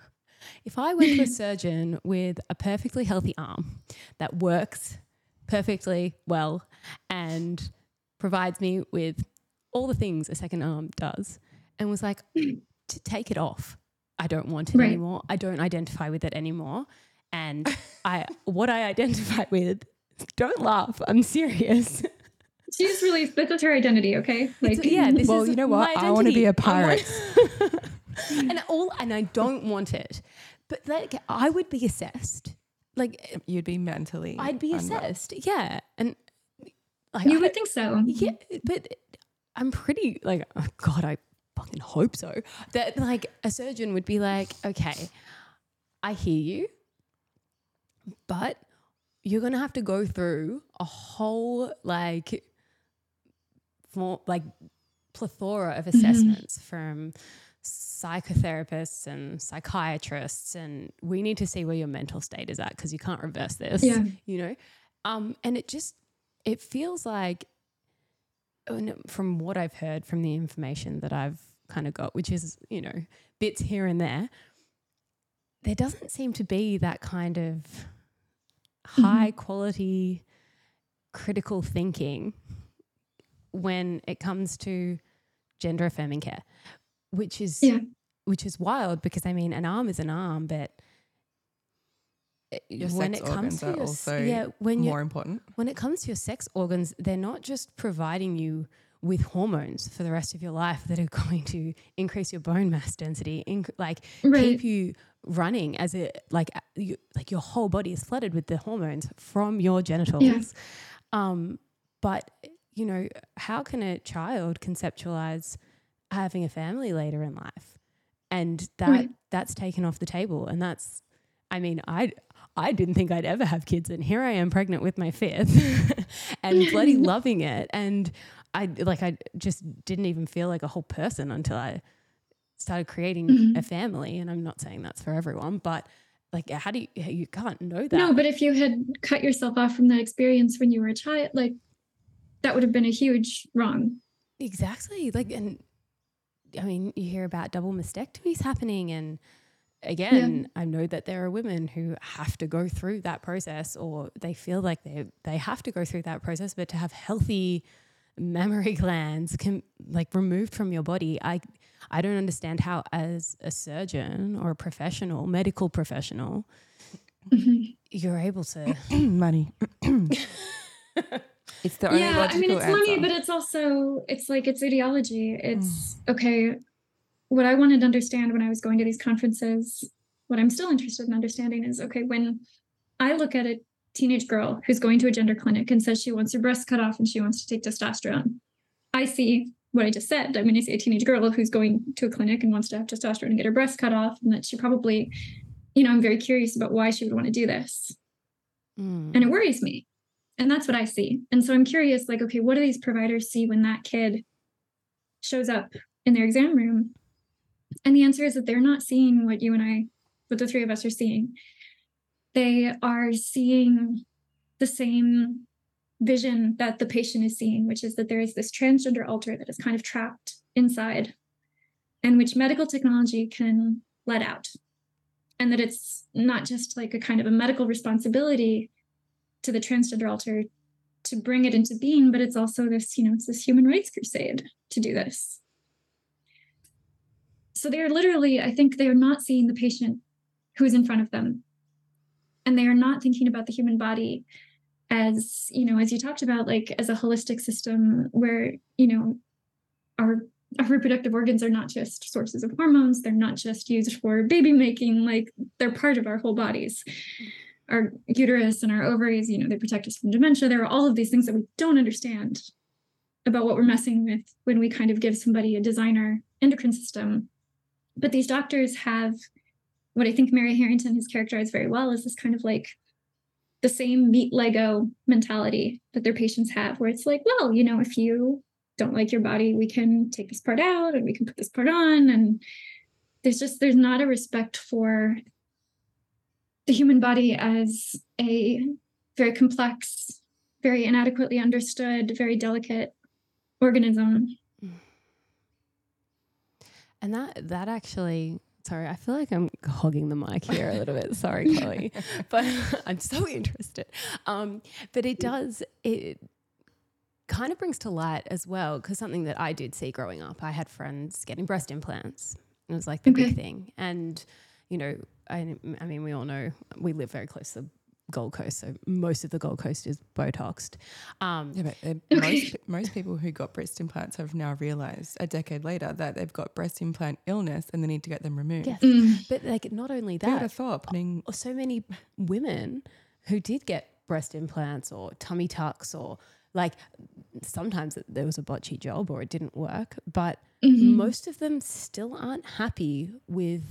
if i went to a surgeon with a perfectly healthy arm that works perfectly well and provides me with all the things a second arm does and was like to take it off i don't want it right. anymore i don't identify with it anymore and I what I identify with don't laugh. I'm serious. she's really this is her identity, okay? Like it's, yeah, this well, is you know what? I want to be a pirate. and all and I don't want it. But like I would be assessed. Like you'd be mentally I'd be assessed. Yeah. And like You I, would think so. Yeah, but I'm pretty like oh god, I fucking hope so. That like a surgeon would be like, "Okay, I hear you, but you're going to have to go through a whole like for like plethora of mm-hmm. assessments mm-hmm. from psychotherapists and psychiatrists and we need to see where your mental state is at because you can't reverse this yeah. you know um, and it just it feels like from what i've heard from the information that i've kind of got which is you know bits here and there there doesn't seem to be that kind of mm-hmm. high quality critical thinking when it comes to gender affirming care, which is yeah. which is wild because I mean an arm is an arm, but your when it comes to your, also yeah, when more important. When it comes to your sex organs, they're not just providing you with hormones for the rest of your life that are going to increase your bone mass density, inc- like right. keep you running as it like you, like your whole body is flooded with the hormones from your genitals. Yeah. Um, but you know, how can a child conceptualize having a family later in life? And that right. that's taken off the table. And that's I mean, I I didn't think I'd ever have kids and here I am pregnant with my fifth and bloody loving it. And I like I just didn't even feel like a whole person until I started creating mm-hmm. a family. And I'm not saying that's for everyone, but like how do you you can't know that. No, but if you had cut yourself off from that experience when you were a child, like that would have been a huge wrong. Exactly. Like and I mean, you hear about double mastectomies happening and again, yeah. I know that there are women who have to go through that process or they feel like they they have to go through that process, but to have healthy mammary glands can like removed from your body i i don't understand how as a surgeon or a professional medical professional mm-hmm. you're able to money it's the only yeah i mean it's answer. money but it's also it's like it's ideology it's mm. okay what i wanted to understand when i was going to these conferences what i'm still interested in understanding is okay when i look at a teenage girl who's going to a gender clinic and says she wants her breasts cut off and she wants to take testosterone. I see what I just said. I mean, I see a teenage girl who's going to a clinic and wants to have testosterone and get her breasts cut off, and that she probably, you know, I'm very curious about why she would want to do this. Mm. And it worries me. And that's what I see. And so I'm curious, like, okay, what do these providers see when that kid shows up in their exam room? And the answer is that they're not seeing what you and I, what the three of us are seeing they are seeing the same vision that the patient is seeing, which is that there is this transgender alter that is kind of trapped inside and which medical technology can let out. And that it's not just like a kind of a medical responsibility to the transgender altar to bring it into being, but it's also this, you know, it's this human rights crusade to do this. So they're literally, I think they are not seeing the patient who is in front of them. And they are not thinking about the human body as you know as you talked about like as a holistic system where you know our our reproductive organs are not just sources of hormones. They're not just used for baby making like they're part of our whole bodies our uterus and our ovaries you know they protect us from dementia there are all of these things that we don't understand about what we're messing with when we kind of give somebody a designer endocrine system but these doctors have what I think Mary Harrington has characterized very well is this kind of like the same meat Lego mentality that their patients have, where it's like, well, you know, if you don't like your body, we can take this part out and we can put this part on. And there's just, there's not a respect for the human body as a very complex, very inadequately understood, very delicate organism. And that that actually Sorry, I feel like I'm hogging the mic here a little bit. Sorry, Chloe, but I'm so interested. Um, but it does it kind of brings to light as well because something that I did see growing up. I had friends getting breast implants. It was like the okay. big thing, and you know, I, I mean, we all know we live very close to the Gold Coast. So most of the Gold Coast is Botoxed. Um, yeah, but uh, most, most people who got breast implants have now realized a decade later that they've got breast implant illness and they need to get them removed. Yes. Mm. But like not only that, Who would thought putting so many women who did get breast implants or tummy tucks or like sometimes there was a botchy job or it didn't work, but mm-hmm. most of them still aren't happy with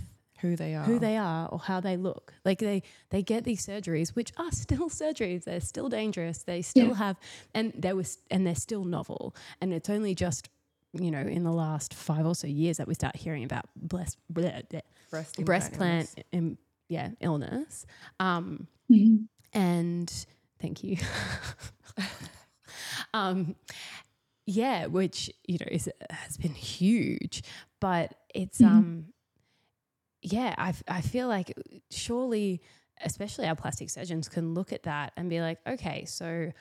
who they are. who they are or how they look. Like they they get these surgeries which are still surgeries. They're still dangerous. They still yeah. have and there was and they're still novel. And it's only just you know in the last five or so years that we start hearing about breast bleh, bleh, breast, breast plant Im, yeah illness. Um mm-hmm. and thank you. Um yeah which you know is, has been huge. But it's mm-hmm. um yeah, I, I feel like surely, especially our plastic surgeons can look at that and be like, okay, so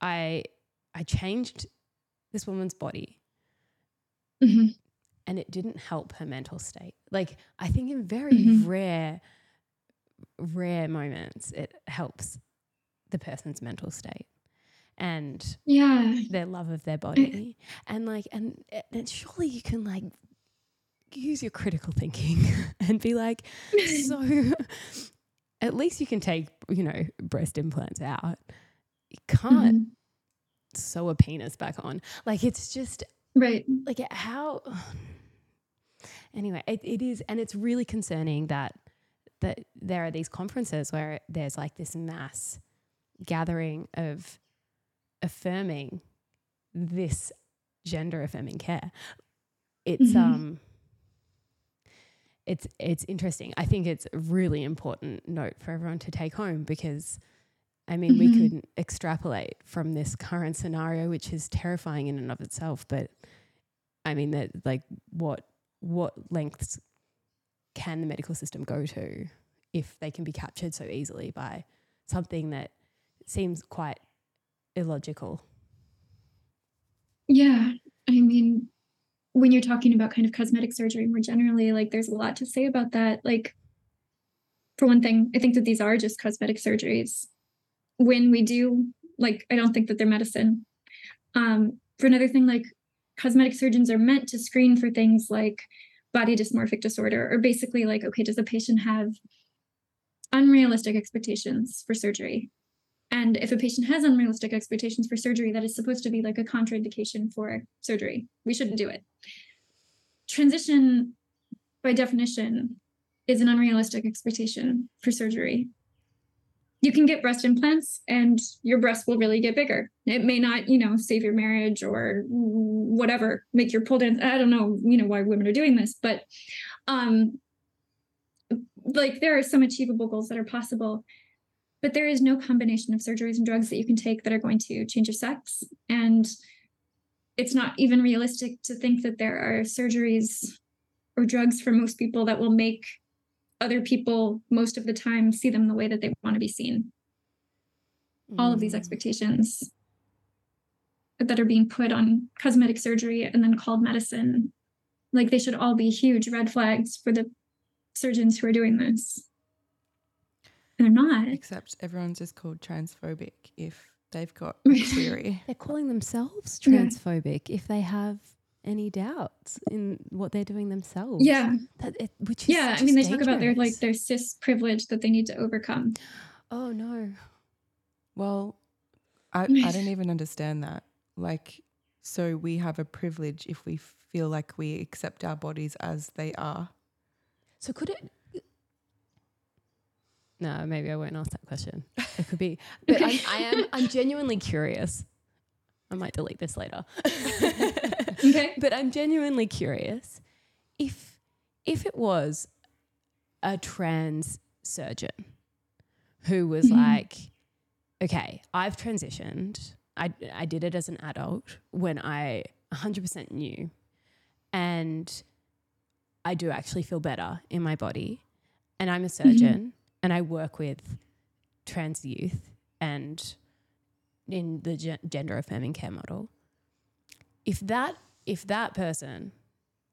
I I changed this woman's body, mm-hmm. and it didn't help her mental state. Like I think in very mm-hmm. rare rare moments, it helps the person's mental state and yeah their love of their body and like and, and surely you can like use your critical thinking and be like, so at least you can take, you know, breast implants out. You can't mm-hmm. sew a penis back on. Like it's just right. Like how anyway, it, it is and it's really concerning that that there are these conferences where there's like this mass gathering of affirming this gender affirming care. It's mm-hmm. um it's it's interesting. I think it's a really important note for everyone to take home because I mean mm-hmm. we could extrapolate from this current scenario which is terrifying in and of itself, but I mean that like what what lengths can the medical system go to if they can be captured so easily by something that seems quite illogical? Yeah. I mean, when you're talking about kind of cosmetic surgery more generally, like there's a lot to say about that. Like, for one thing, I think that these are just cosmetic surgeries. When we do, like, I don't think that they're medicine. Um, for another thing, like, cosmetic surgeons are meant to screen for things like body dysmorphic disorder, or basically, like, okay, does the patient have unrealistic expectations for surgery? And if a patient has unrealistic expectations for surgery, that is supposed to be like a contraindication for surgery. We shouldn't do it. Transition, by definition, is an unrealistic expectation for surgery. You can get breast implants and your breasts will really get bigger. It may not, you know, save your marriage or whatever, make your pull dance. I don't know, you know, why women are doing this, but um like there are some achievable goals that are possible but there is no combination of surgeries and drugs that you can take that are going to change your sex and it's not even realistic to think that there are surgeries or drugs for most people that will make other people most of the time see them the way that they want to be seen mm. all of these mm. expectations that are being put on cosmetic surgery and then called medicine like they should all be huge red flags for the surgeons who are doing this they're not. Except everyone's just called transphobic if they've got a query. they're calling themselves transphobic yeah. if they have any doubts in what they're doing themselves. Yeah. That it, which yeah, I mean they dangerous. talk about their like their cis privilege that they need to overcome. Oh no. Well, I I don't even understand that. Like so we have a privilege if we feel like we accept our bodies as they are. So could it no, maybe I won't ask that question. It could be, but I'm, I am. I'm genuinely curious. I might delete this later. okay. But I'm genuinely curious if if it was a trans surgeon who was mm-hmm. like, okay, I've transitioned. I I did it as an adult when I 100% knew, and I do actually feel better in my body, and I'm a surgeon. Mm-hmm and I work with trans youth and in the gender affirming care model. If that if that person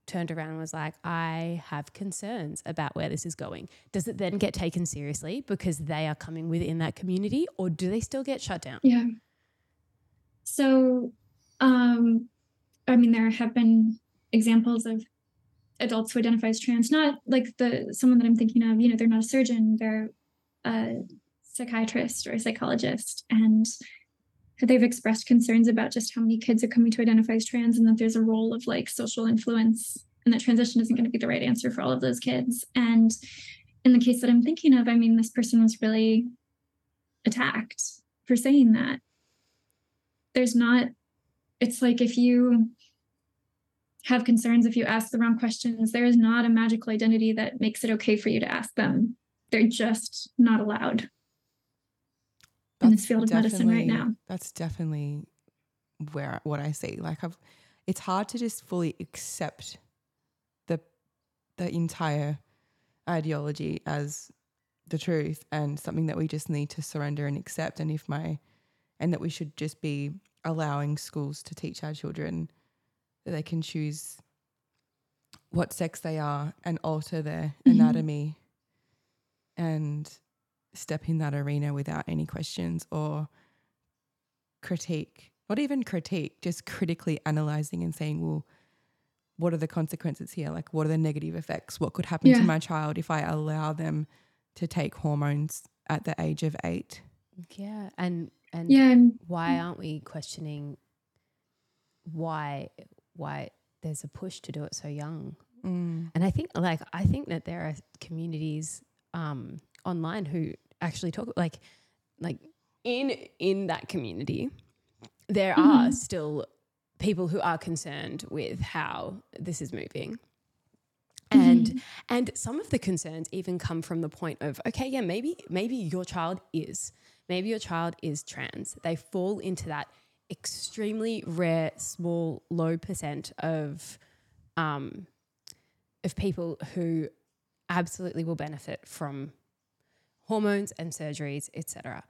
turned around and was like, I have concerns about where this is going, does it then get taken seriously because they are coming within that community or do they still get shut down? Yeah. So, um, I mean, there have been examples of adults who identify as trans, not like the someone that I'm thinking of, you know, they're not a surgeon, they're a psychiatrist or a psychologist, and they've expressed concerns about just how many kids are coming to identify as trans and that there's a role of like social influence and that transition isn't going to be the right answer for all of those kids. And in the case that I'm thinking of, I mean, this person was really attacked for saying that. There's not, it's like if you have concerns, if you ask the wrong questions, there is not a magical identity that makes it okay for you to ask them. They're just not allowed in this field of medicine right now. That's definitely where what I see. Like I've it's hard to just fully accept the the entire ideology as the truth and something that we just need to surrender and accept and if my and that we should just be allowing schools to teach our children that they can choose what sex they are and alter their mm-hmm. anatomy and step in that arena without any questions or critique, not even critique, just critically analyzing and saying, well, what are the consequences here? Like, what are the negative effects? What could happen yeah. to my child if I allow them to take hormones at the age of eight? Yeah. And, and yeah. why aren't we questioning why, why there's a push to do it so young? Mm. And I think, like, I think that there are communities um, online who actually talk like like in in that community there mm-hmm. are still people who are concerned with how this is moving and mm-hmm. and some of the concerns even come from the point of okay yeah maybe maybe your child is maybe your child is trans they fall into that extremely rare small low percent of um of people who absolutely will benefit from hormones and surgeries, etc.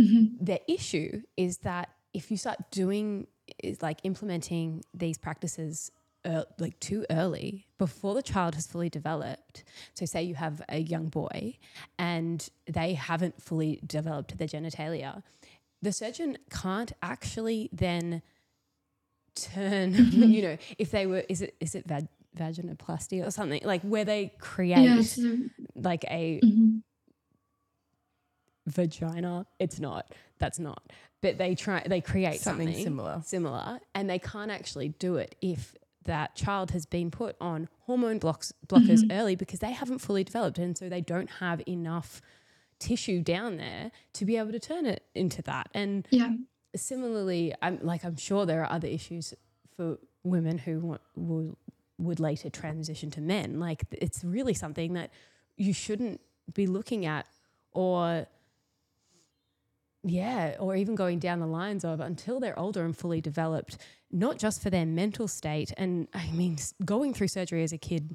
Mm-hmm. The issue is that if you start doing is like implementing these practices uh, like too early before the child has fully developed. So, say you have a young boy and they haven't fully developed their genitalia, the surgeon can't actually then turn, mm-hmm. you know, if they were, is it, is it vag- vaginoplasty or something like where they create yeah, so, like a mm-hmm vagina. It's not. That's not. But they try. They create something, something similar. Similar, and they can't actually do it if that child has been put on hormone blocks blockers mm-hmm. early because they haven't fully developed, and so they don't have enough tissue down there to be able to turn it into that. And yeah. similarly, I'm like I'm sure there are other issues for women who want, will would later transition to men. Like it's really something that you shouldn't be looking at or yeah, or even going down the lines of until they're older and fully developed, not just for their mental state. And I mean, going through surgery as a kid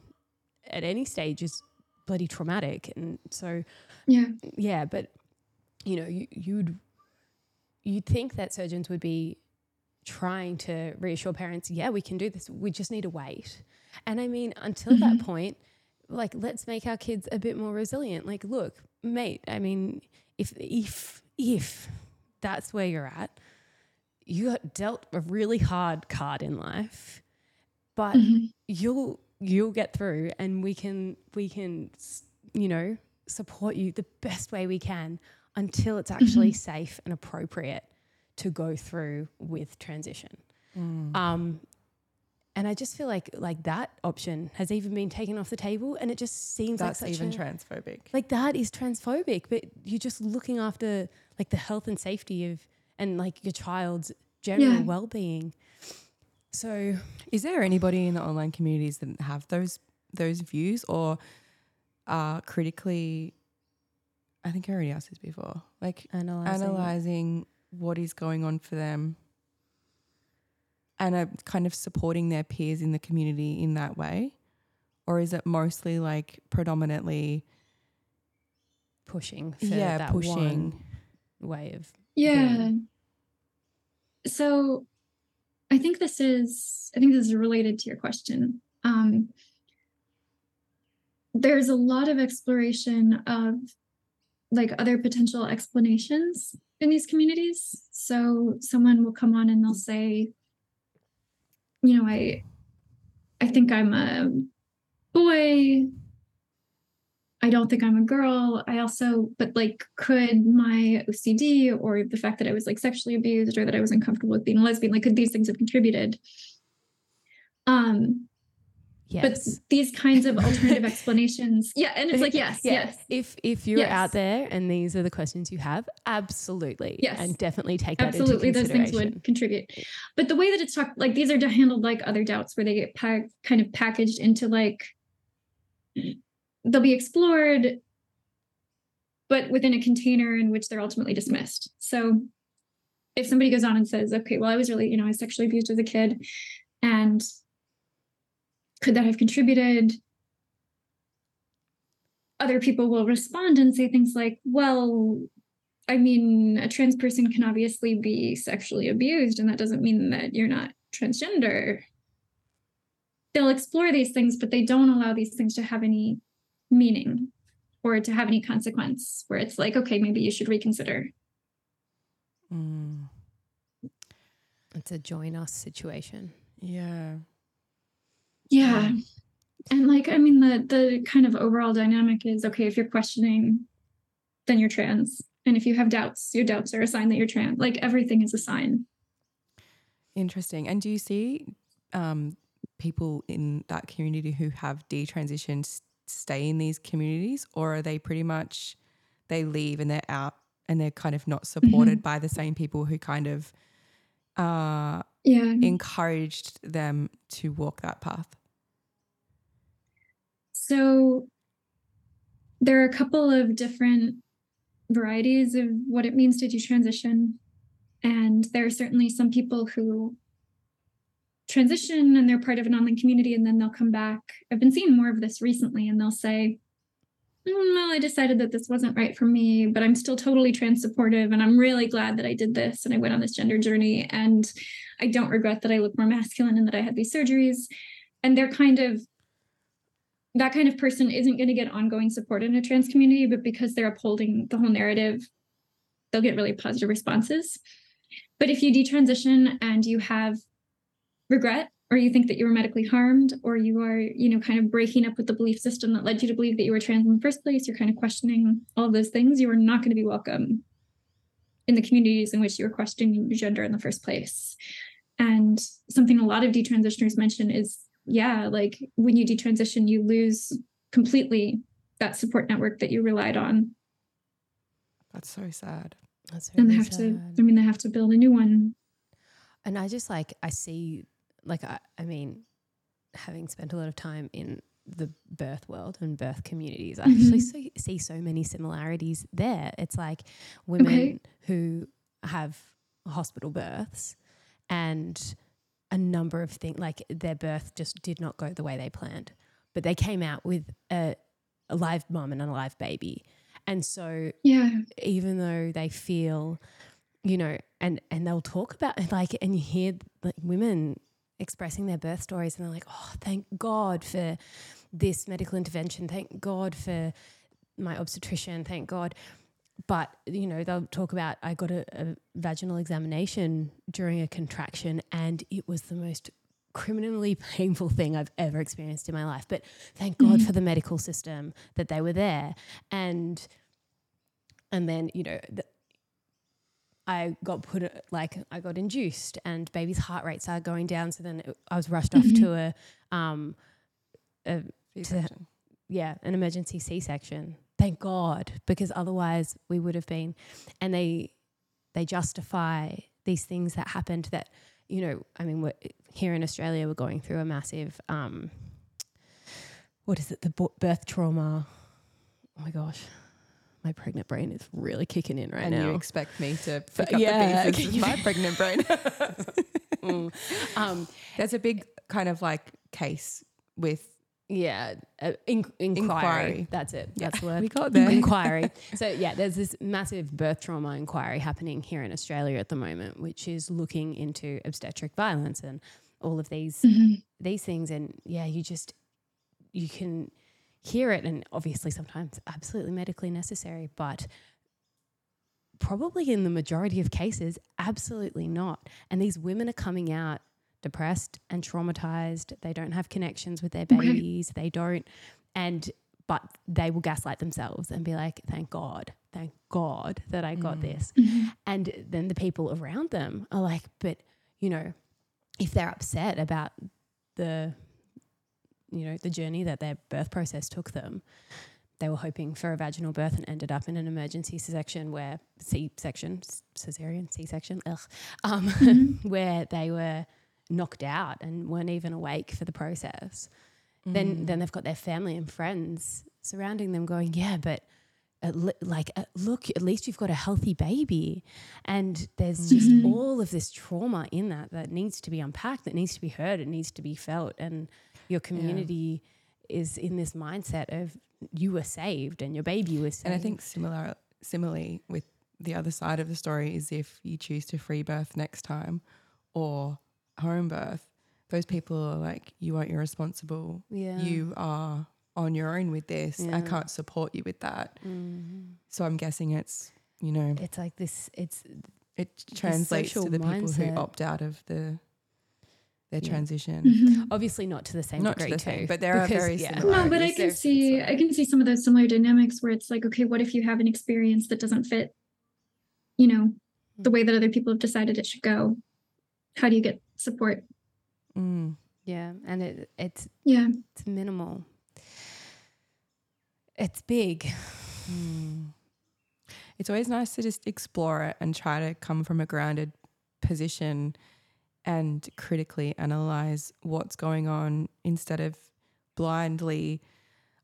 at any stage is bloody traumatic. And so, yeah, yeah, but you know, you, you'd you'd think that surgeons would be trying to reassure parents, yeah, we can do this. We just need to wait. And I mean, until mm-hmm. that point, like let's make our kids a bit more resilient. Like, look, mate, I mean, if if if that's where you're at, you got dealt a really hard card in life, but mm-hmm. you'll you'll get through, and we can we can you know support you the best way we can until it's actually mm-hmm. safe and appropriate to go through with transition. Mm. Um, and I just feel like like that option has even been taken off the table, and it just seems that's like even a, transphobic. Like that is transphobic, but you're just looking after like the health and safety of and like your child's general yeah. well-being. So, is there anybody in the online communities that have those those views or are critically? I think I already asked this before. Like analyzing, analyzing what is going on for them and are kind of supporting their peers in the community in that way? Or is it mostly like predominantly pushing for yeah, that pushing way of yeah. Doing. So I think this is I think this is related to your question. Um, there's a lot of exploration of like other potential explanations in these communities. So someone will come on and they'll say, you know, I I think I'm a boy. I don't think I'm a girl. I also, but like, could my OCD or the fact that I was like sexually abused or that I was uncomfortable with being a lesbian, like, could these things have contributed? Um, Yes. But these kinds of alternative explanations, yeah, and it's like yes, yeah. yes. If if you're yes. out there and these are the questions you have, absolutely, yes, and definitely take that absolutely. Those things would contribute, but the way that it's talked, like these are handled like other doubts, where they get pa- kind of packaged into like they'll be explored, but within a container in which they're ultimately dismissed. So if somebody goes on and says, okay, well, I was really, you know, I was sexually abused as a kid, and could that have contributed? Other people will respond and say things like, well, I mean, a trans person can obviously be sexually abused, and that doesn't mean that you're not transgender. They'll explore these things, but they don't allow these things to have any meaning or to have any consequence where it's like, okay, maybe you should reconsider. Mm. It's a join us situation. Yeah yeah. And like i mean the the kind of overall dynamic is okay if you're questioning then you're trans. And if you have doubts your doubts are a sign that you're trans. Like everything is a sign. Interesting. And do you see um, people in that community who have detransitioned stay in these communities? Or are they pretty much they leave and they're out and they're kind of not supported mm-hmm. by the same people who kind of uh, yeah. encouraged them to walk that path so there are a couple of different varieties of what it means to detransition. And there are certainly some people who transition and they're part of an online community and then they'll come back. I've been seeing more of this recently and they'll say, mm, well, I decided that this wasn't right for me, but I'm still totally trans supportive. And I'm really glad that I did this and I went on this gender journey. And I don't regret that I look more masculine and that I had these surgeries. And they're kind of that kind of person isn't going to get ongoing support in a trans community, but because they're upholding the whole narrative, they'll get really positive responses. But if you detransition and you have regret, or you think that you were medically harmed, or you are, you know, kind of breaking up with the belief system that led you to believe that you were trans in the first place, you're kind of questioning all of those things, you are not going to be welcome in the communities in which you were questioning your gender in the first place. And something a lot of detransitioners mention is yeah, like when you detransition, you lose completely that support network that you relied on. That's so sad. That's really and they have sad. to. I mean, they have to build a new one. And I just like I see, like I, I mean, having spent a lot of time in the birth world and birth communities, I mm-hmm. actually see, see so many similarities there. It's like women okay. who have hospital births and a number of things, like their birth just did not go the way they planned, but they came out with a, a live mom and a live baby. And so, yeah, even though they feel, you know, and and they'll talk about it, like, and you hear like women expressing their birth stories, and they're like, "Oh, thank God for this medical intervention. Thank God for my obstetrician. Thank God." But you know they'll talk about i got a, a, vaginal examination during a contraction and it was the most criminally painful thing i've ever experienced in my life but thank god mm-hmm. for the medical system that they were there and and then you know the, I got put like I got induced and baby's heart rate started going down. So then it, I was rushed mm-hmm. off to a um a to, yeah an emergency C section thank God, because otherwise we would have been. And they they justify these things that happened that you know. I mean, we're, here in Australia, we're going through a massive um, what is it? The birth trauma. Oh my gosh. My pregnant brain is really kicking in right and now. And you expect me to pick up yeah, the pieces of my pregnant brain. mm. um, there's a big kind of like case with yeah, uh, in, inquiry. inquiry. That's it. That's the word. We got there. Inquiry. so yeah, there's this massive birth trauma inquiry happening here in Australia at the moment, which is looking into obstetric violence and all of these mm-hmm. these things. And yeah, you just you can hear it, and obviously sometimes absolutely medically necessary, but probably in the majority of cases, absolutely not. And these women are coming out depressed and traumatized. They don't have connections with their babies. They don't, and but they will gaslight themselves and be like, "Thank God, thank God that I got mm. this." Mm-hmm. And then the people around them are like, "But you know, if they're upset about the, you know, the journey that their birth process took them." They were hoping for a vaginal birth and ended up in an emergency C-section where C-section, cesarean C-section, ugh, um, mm-hmm. where they were knocked out and weren't even awake for the process. Mm. Then then they've got their family and friends surrounding them going, yeah, but li- like uh, look, at least you've got a healthy baby. And there's mm-hmm. just all of this trauma in that that needs to be unpacked, that needs to be heard, it needs to be felt and your community yeah. is in this mindset of you were saved and your baby was saved. And I think similar similarly with the other side of the story is if you choose to free birth next time or home birth, those people are like, you aren't irresponsible. Yeah. You are on your own with this. Yeah. I can't support you with that. Mm-hmm. So I'm guessing it's, you know, it's like this, it's, it translates to the mindset. people who opt out of the, their yeah. transition. Mm-hmm. Obviously not to the same not degree the too. but there because, are very yeah. similar. No, but I can see I can see some of those similar dynamics where it's like, okay, what if you have an experience that doesn't fit, you know, the way that other people have decided it should go? How do you get support. Mm. Yeah, and it it's yeah it's minimal. It's big. Mm. It's always nice to just explore it and try to come from a grounded position and critically analyze what's going on instead of blindly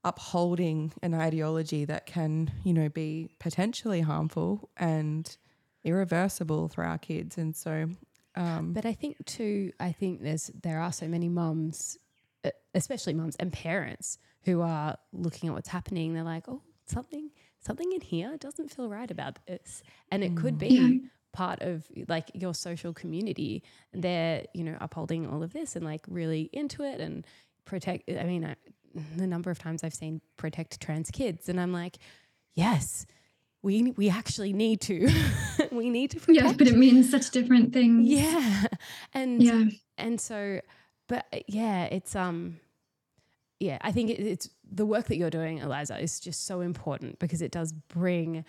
upholding an ideology that can, you know, be potentially harmful and irreversible for our kids. And so um, but I think too, I think there's there are so many mums, especially mums and parents who are looking at what's happening. They're like, oh, something something in here doesn't feel right about this, and it mm. could be. Yeah. part of like your social community they're you know upholding all of this and like really into it and protect i mean I, the number of times i've seen protect trans kids and i'm like yes we we actually need to we need to protect. yeah but it means such different things yeah and yeah and so but uh, yeah it's um yeah i think it, it's the work that you're doing eliza is just so important because it does bring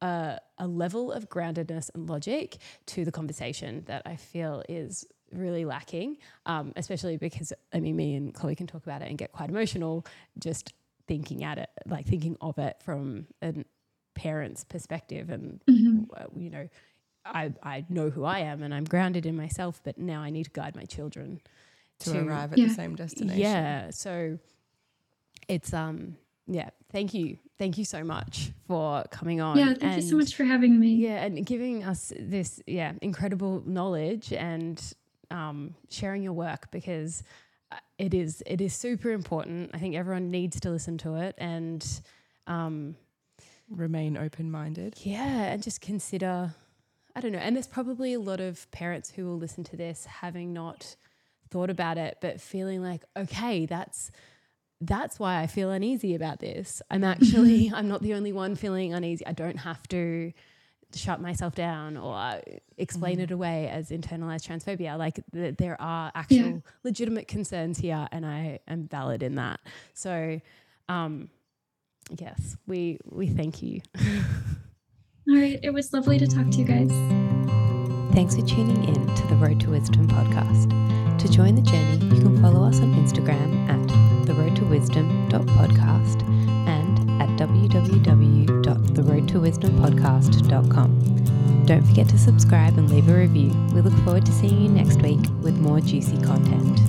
a, a level of groundedness and logic to the conversation that i feel is really lacking um, especially because i mean me and chloe can talk about it and get quite emotional just thinking at it like thinking of it from an parent's perspective and mm-hmm. Uh, you know I, I know who I am and I'm grounded in myself, but now I need to guide my children to, to arrive at yeah. the same destination. Yeah. So it's um yeah, thank you. Thank you so much for coming on. Yeah, thank and, you so much for having me. Yeah, and giving us this yeah, incredible knowledge and um, sharing your work because uh, it is it is super important. I think everyone needs to listen to it and um, remain open minded. Yeah, and just consider, I don't know. And there's probably a lot of parents who will listen to this having not thought about it, but feeling like, okay, that's that's why I feel uneasy about this. I'm actually I'm not the only one feeling uneasy. I don't have to shut myself down or explain mm. it away as internalized transphobia. Like th- there are actual yeah. legitimate concerns here, and I am valid in that. So, um, yes, we we thank you. All right, it was lovely to talk to you guys. Thanks for tuning in to the Road to Wisdom podcast. To join the journey, you can follow us on Instagram at the road to Wisdom podcast and at www.theroadtowisdompodcast.com. Don't forget to subscribe and leave a review. We look forward to seeing you next week with more juicy content.